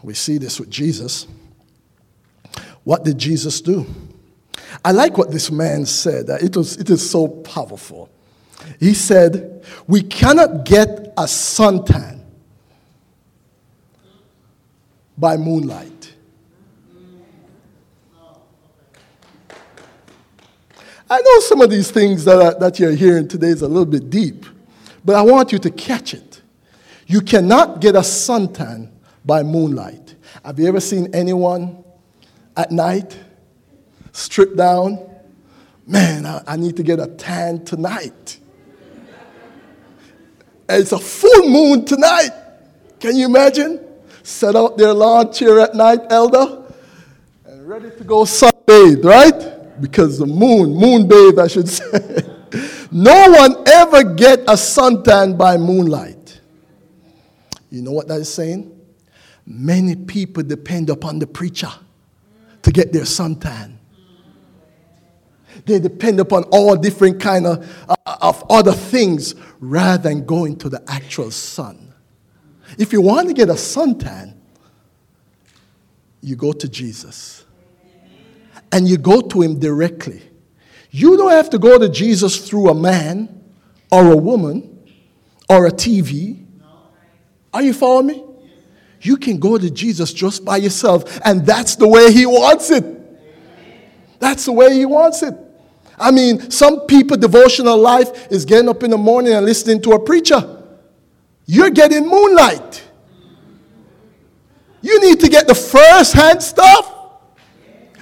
We see this with Jesus. What did Jesus do? I like what this man said. Uh, it, was, it is so powerful. He said, We cannot get a suntan by moonlight. I know some of these things that, are, that you're hearing today is a little bit deep, but I want you to catch it. You cannot get a suntan by moonlight. Have you ever seen anyone at night stripped down, Man, I, I need to get a tan tonight. It's a full moon tonight. Can you imagine? Set out their lawn chair at night, elder, and ready to go sunbathe, right? Because the moon, moon bathe, I should <laughs> say. No one ever get a suntan by moonlight. You know what that is saying? Many people depend upon the preacher to get their suntan. They depend upon all different kind of, uh, of other things rather than going to the actual sun. If you want to get a suntan, you go to Jesus. And you go to him directly. You don't have to go to Jesus through a man or a woman or a TV. Are you following me? You can go to Jesus just by yourself, and that's the way he wants it. That's the way he wants it. I mean, some people devotional life is getting up in the morning and listening to a preacher. You're getting moonlight. You need to get the first hand stuff.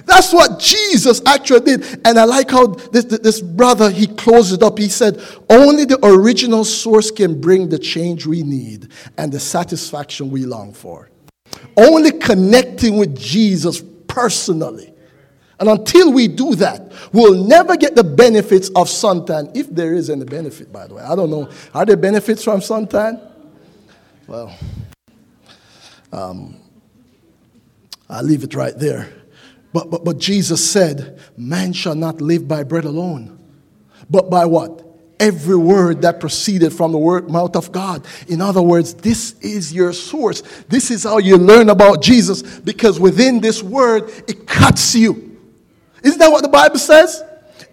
That's what Jesus actually did. And I like how this, this brother, he closed it up. He said, Only the original source can bring the change we need and the satisfaction we long for. Only connecting with Jesus personally and until we do that, we'll never get the benefits of suntan, if there is any benefit, by the way. I don't know. Are there benefits from suntan? Well, um, I'll leave it right there. But, but, but Jesus said, Man shall not live by bread alone, but by what? Every word that proceeded from the word mouth of God. In other words, this is your source. This is how you learn about Jesus because within this word, it cuts you. Isn't that what the Bible says?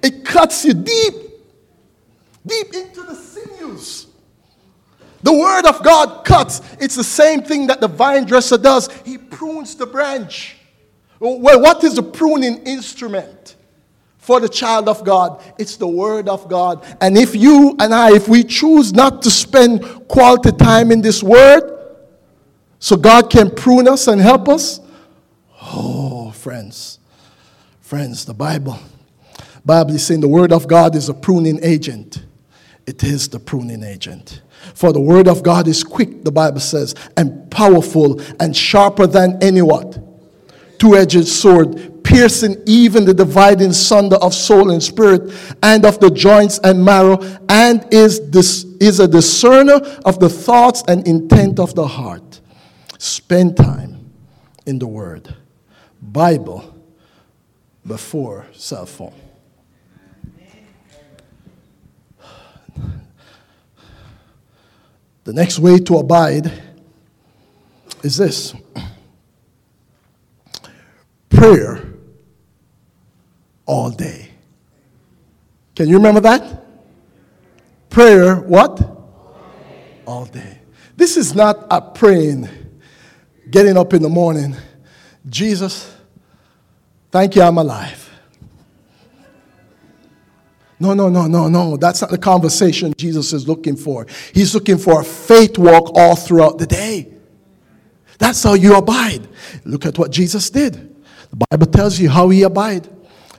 It cuts you deep, deep into the sinews. The word of God cuts. It's the same thing that the vine dresser does. He prunes the branch. Well, what is the pruning instrument for the child of God? It's the word of God. And if you and I, if we choose not to spend quality time in this word, so God can prune us and help us, oh, friends, Friends, the Bible, Bible is saying the word of God is a pruning agent. It is the pruning agent. For the word of God is quick, the Bible says, and powerful and sharper than any what? Two-edged sword, piercing even the dividing sunder of soul and spirit, and of the joints and marrow, and is this is a discerner of the thoughts and intent of the heart. Spend time in the word. Bible before cell phone. The next way to abide is this prayer all day. Can you remember that? Prayer, what? All day. This is not a praying, getting up in the morning. Jesus, Thank you, I'm alive. No, no, no, no, no. That's not the conversation Jesus is looking for. He's looking for a faith walk all throughout the day. That's how you abide. Look at what Jesus did. The Bible tells you how he abide.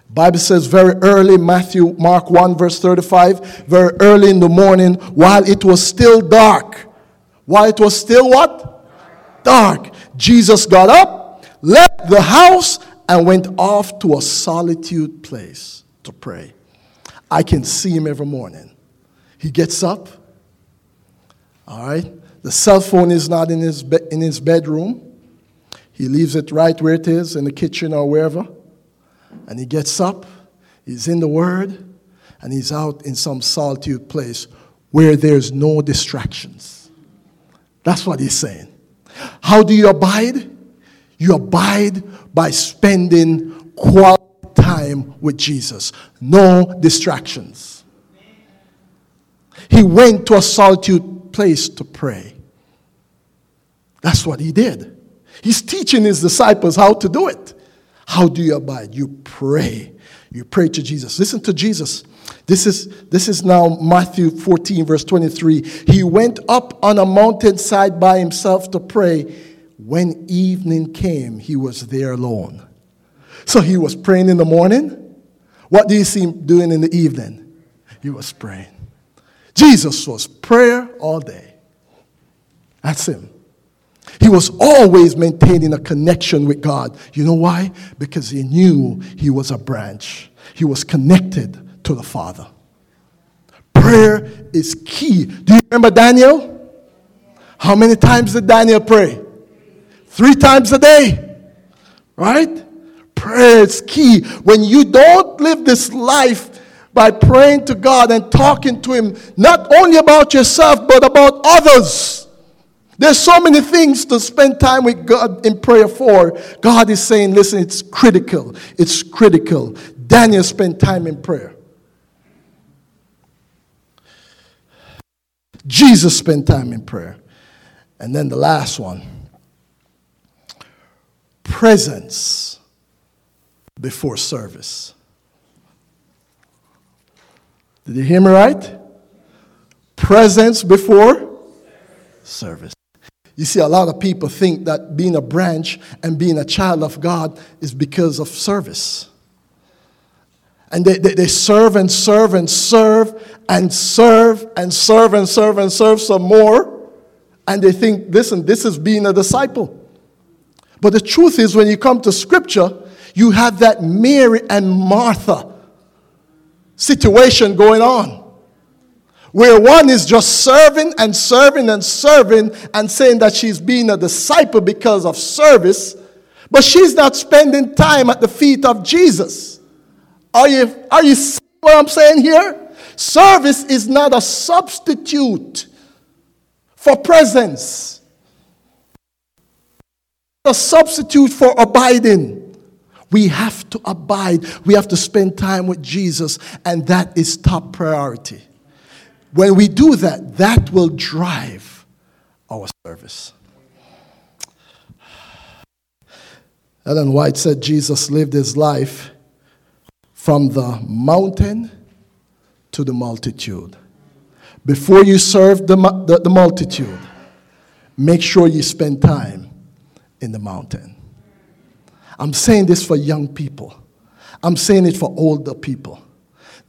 Bible says very early, Matthew, Mark 1, verse 35, very early in the morning, while it was still dark. While it was still what? Dark. Jesus got up, left the house, and went off to a solitude place to pray. I can see him every morning. He gets up, all right? The cell phone is not in his, be- in his bedroom. He leaves it right where it is, in the kitchen or wherever. And he gets up, he's in the Word, and he's out in some solitude place where there's no distractions. That's what he's saying. How do you abide? You abide by spending quality time with Jesus. No distractions. He went to a solitude place to pray. That's what he did. He's teaching his disciples how to do it. How do you abide? You pray. You pray to Jesus. Listen to Jesus. This is, this is now Matthew 14, verse 23. He went up on a mountainside by himself to pray when evening came, he was there alone. So he was praying in the morning, What do you see him doing in the evening? He was praying. Jesus was prayer all day. That's him. He was always maintaining a connection with God. You know why? Because he knew he was a branch, he was connected to the Father. Prayer is key. Do you remember Daniel? How many times did Daniel pray? Three times a day. Right? Prayer is key. When you don't live this life by praying to God and talking to Him, not only about yourself, but about others. There's so many things to spend time with God in prayer for. God is saying, listen, it's critical. It's critical. Daniel spent time in prayer. Jesus spent time in prayer. And then the last one presence before service. Did you hear me right? Presence before service. You see, a lot of people think that being a branch and being a child of God is because of service. And they, they, they, serve and serve and serve and serve and serve and serve and serve some more. And they think, listen, this is being a disciple. But the truth is, when you come to Scripture, you have that Mary and Martha situation going on. Where one is just serving and serving and serving and saying that she's being a disciple because of service, but she's not spending time at the feet of Jesus. Are you, are you seeing what I'm saying here? Service is not a substitute for presence, a substitute for abiding. We have to abide. We have to spend time with Jesus, and that is top priority. When we do that, that will drive our service. Ellen White said Jesus lived his life from the mountain to the multitude. Before you serve the, the, the multitude, make sure you spend time in the mountain. I'm saying this for young people. I'm saying it for older people.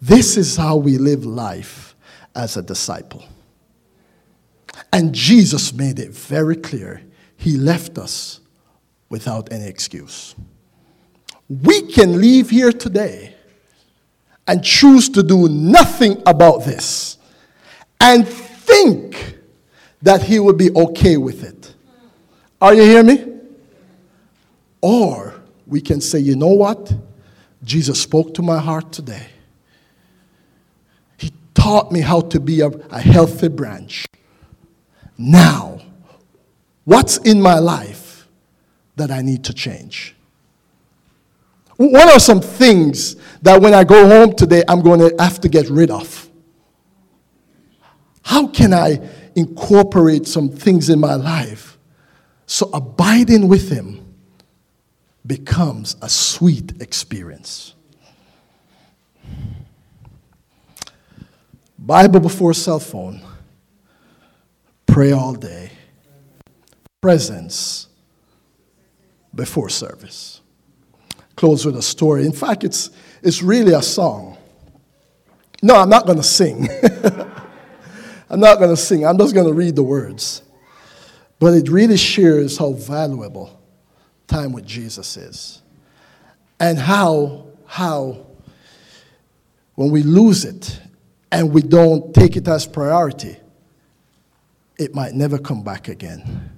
This is how we live life as a disciple. And Jesus made it very clear. He left us without any excuse. We can leave here today and choose to do nothing about this and think that He will be okay with it. Are you hearing me? Or we can say, you know what? Jesus spoke to my heart today. Taught me how to be a, a healthy branch. Now, what's in my life that I need to change? What are some things that when I go home today, I'm going to have to get rid of? How can I incorporate some things in my life so abiding with Him becomes a sweet experience. Bible before cell phone, pray all day, presence before service. Close with a story. In fact, it's, it's really a song. No, I'm not going to sing. <laughs> I'm not going to sing. I'm just going to read the words. But it really shares how valuable time with Jesus is. And how, how, when we lose it and we don't take it as priority, it might never come back again.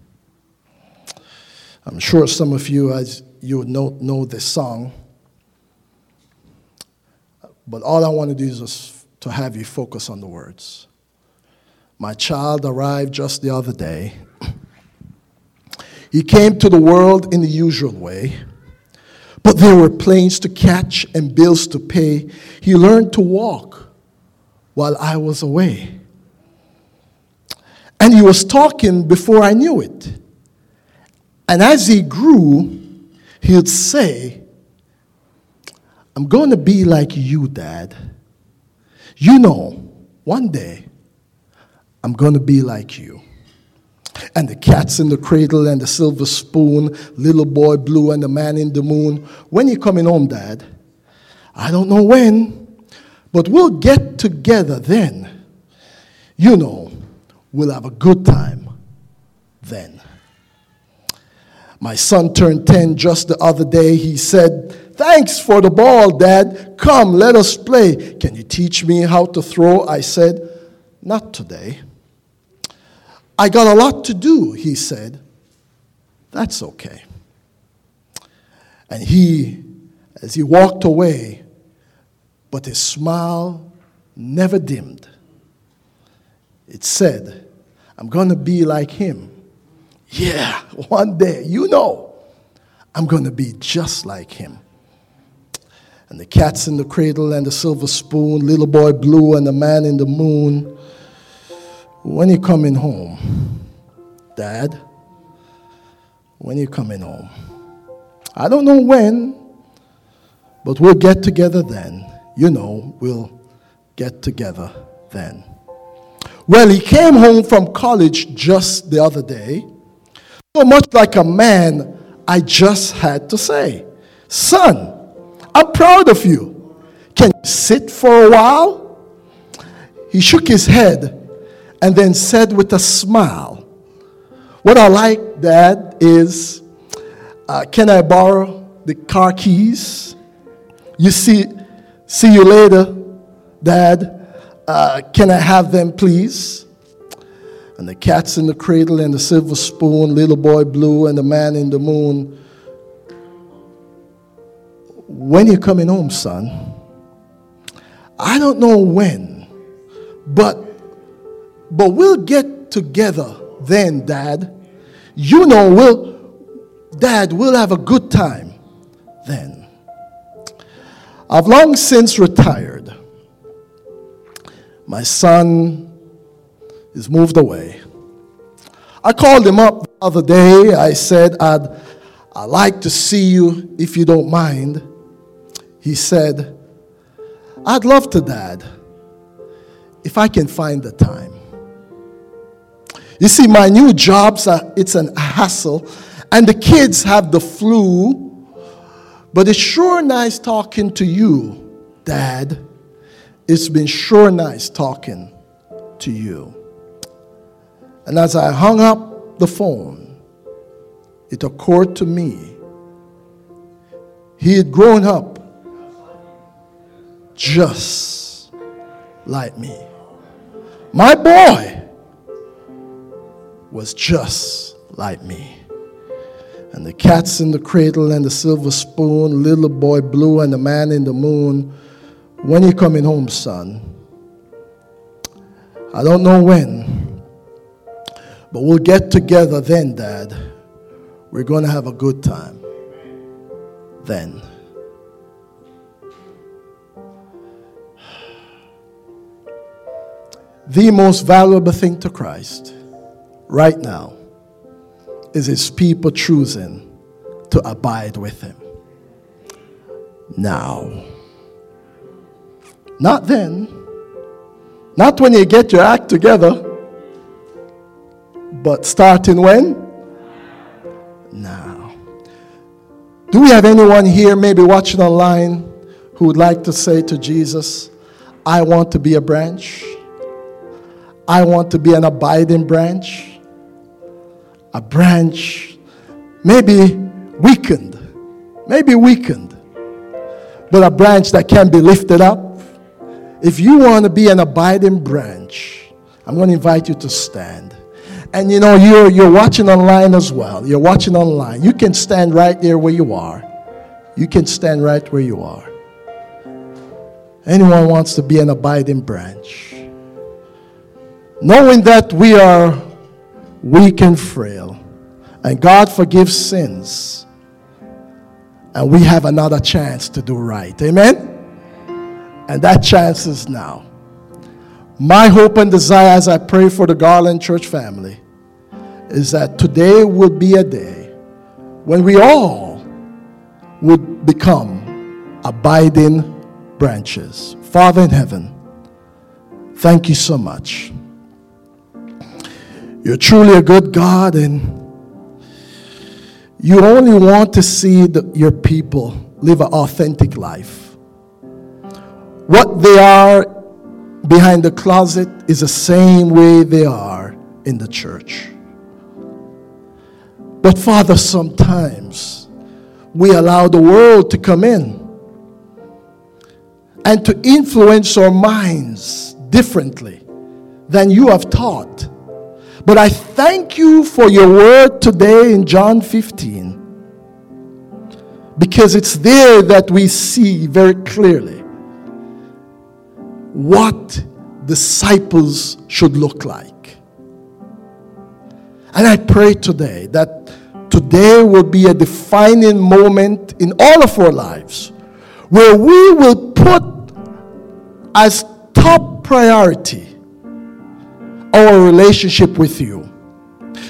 I'm sure some of you, as you know, know this song, but all I want to do is just to have you focus on the words. My child arrived just the other day he came to the world in the usual way, but there were planes to catch and bills to pay. He learned to walk while I was away. And he was talking before I knew it. And as he grew, he would say, I'm going to be like you, Dad. You know, one day, I'm going to be like you and the cats in the cradle and the silver spoon, little boy blue and the man in the moon. When you coming home, Dad? I don't know when, but we'll get together then. You know, we'll have a good time then. My son turned 10 just the other day. He said, Thanks for the ball, Dad. Come, let us play. Can you teach me how to throw? I said, Not today. I got a lot to do, he said. That's okay. And he, as he walked away, but his smile never dimmed. It said, I'm going to be like him. Yeah, <laughs> one day, you know, I'm going to be just like him. And the cats in the cradle and the silver spoon, little boy blue and the man in the moon. When you coming home, Dad? When you coming home? I don't know when, but we'll get together then. You know, we'll get together then. Well, he came home from college just the other day. So much like a man, I just had to say, Son, I'm proud of you. Can you sit for a while? He shook his head and then said with a smile, What I like, Dad, is uh, can I borrow the car keys? You see, see you later, Dad. Uh, can I have them, please? And the cat's in the cradle and the silver spoon, little boy blue and the man in the moon. When you coming home, son? I don't know when, but but we'll get together then, Dad. You know, we'll Dad, we'll have a good time then. I've long since retired. My son is moved away. I called him up the other day. I said, I'd, I'd like to see you if you don't mind. He said, I'd love to, Dad, if I can find the time. You see, my new job's a, it's an hassle and the kids have the flu. But it's sure nice talking to you, Dad. It's been sure nice talking to you. And as I hung up the phone, it occurred to me he had grown up just like me. My boy was just like me. And the cat's in the cradle and the silver spoon, little boy blue and the man in the moon. When you coming home, son? I don't know when, but we'll get together then, Dad. We're going to have a good time then. The most valuable thing to Christ right now is his people choosing to abide with him. Now. Not then. Not when you get your act together. But starting when? Now. Do we have anyone here, maybe watching online, who would like to say to Jesus, I want to be a branch? I want to be an abiding branch? A branch, maybe weakened, maybe weakened, but a branch that can be lifted up. If you want to be an abiding branch, I'm going to invite you to stand. And you know, you're, you're watching online as well. You're watching online. You can stand right there where you are. You can stand right where you are. Anyone wants to be an abiding branch. Knowing that we are weak and frail. And God forgives sins. And we have another chance to do right. Amen? And that chance is now. My hope and desire as I pray for the Garland Church family is that today will be a day when we all would become abiding branches. Father in heaven, thank you so much. You're truly a good God, and you only want to see the, your people live an authentic life. what they are behind the closet is the same way they are in the church. But Father, sometimes we allow the world to come in and to influence our minds differently than you have taught. But I thank you for your word today in John 15 because it's there that we see very clearly what disciples should look like. And I pray today that today will be a defining moment in all of our lives where we will put as top priority our relationship with you.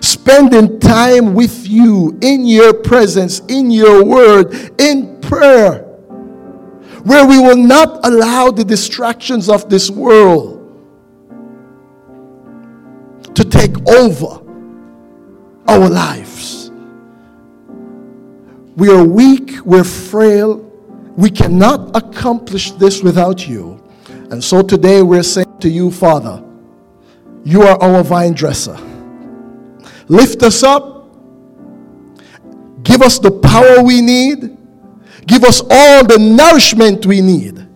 Spending time with you in your presence, in your word, in prayer, where we will not allow the distractions of this world to take over our lives. We are weak, we're frail, we cannot accomplish this without you. And so today we're saying to you, Father, you are our vine dresser. Lift us up. Give us the power we need. Give us all the nourishment we need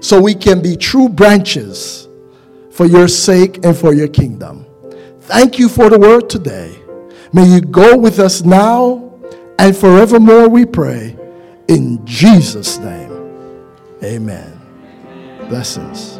so we can be true branches for your sake and for your kingdom. Thank you for the word today. May you go with us now and forevermore, we pray. In Jesus' name, amen. Blessings.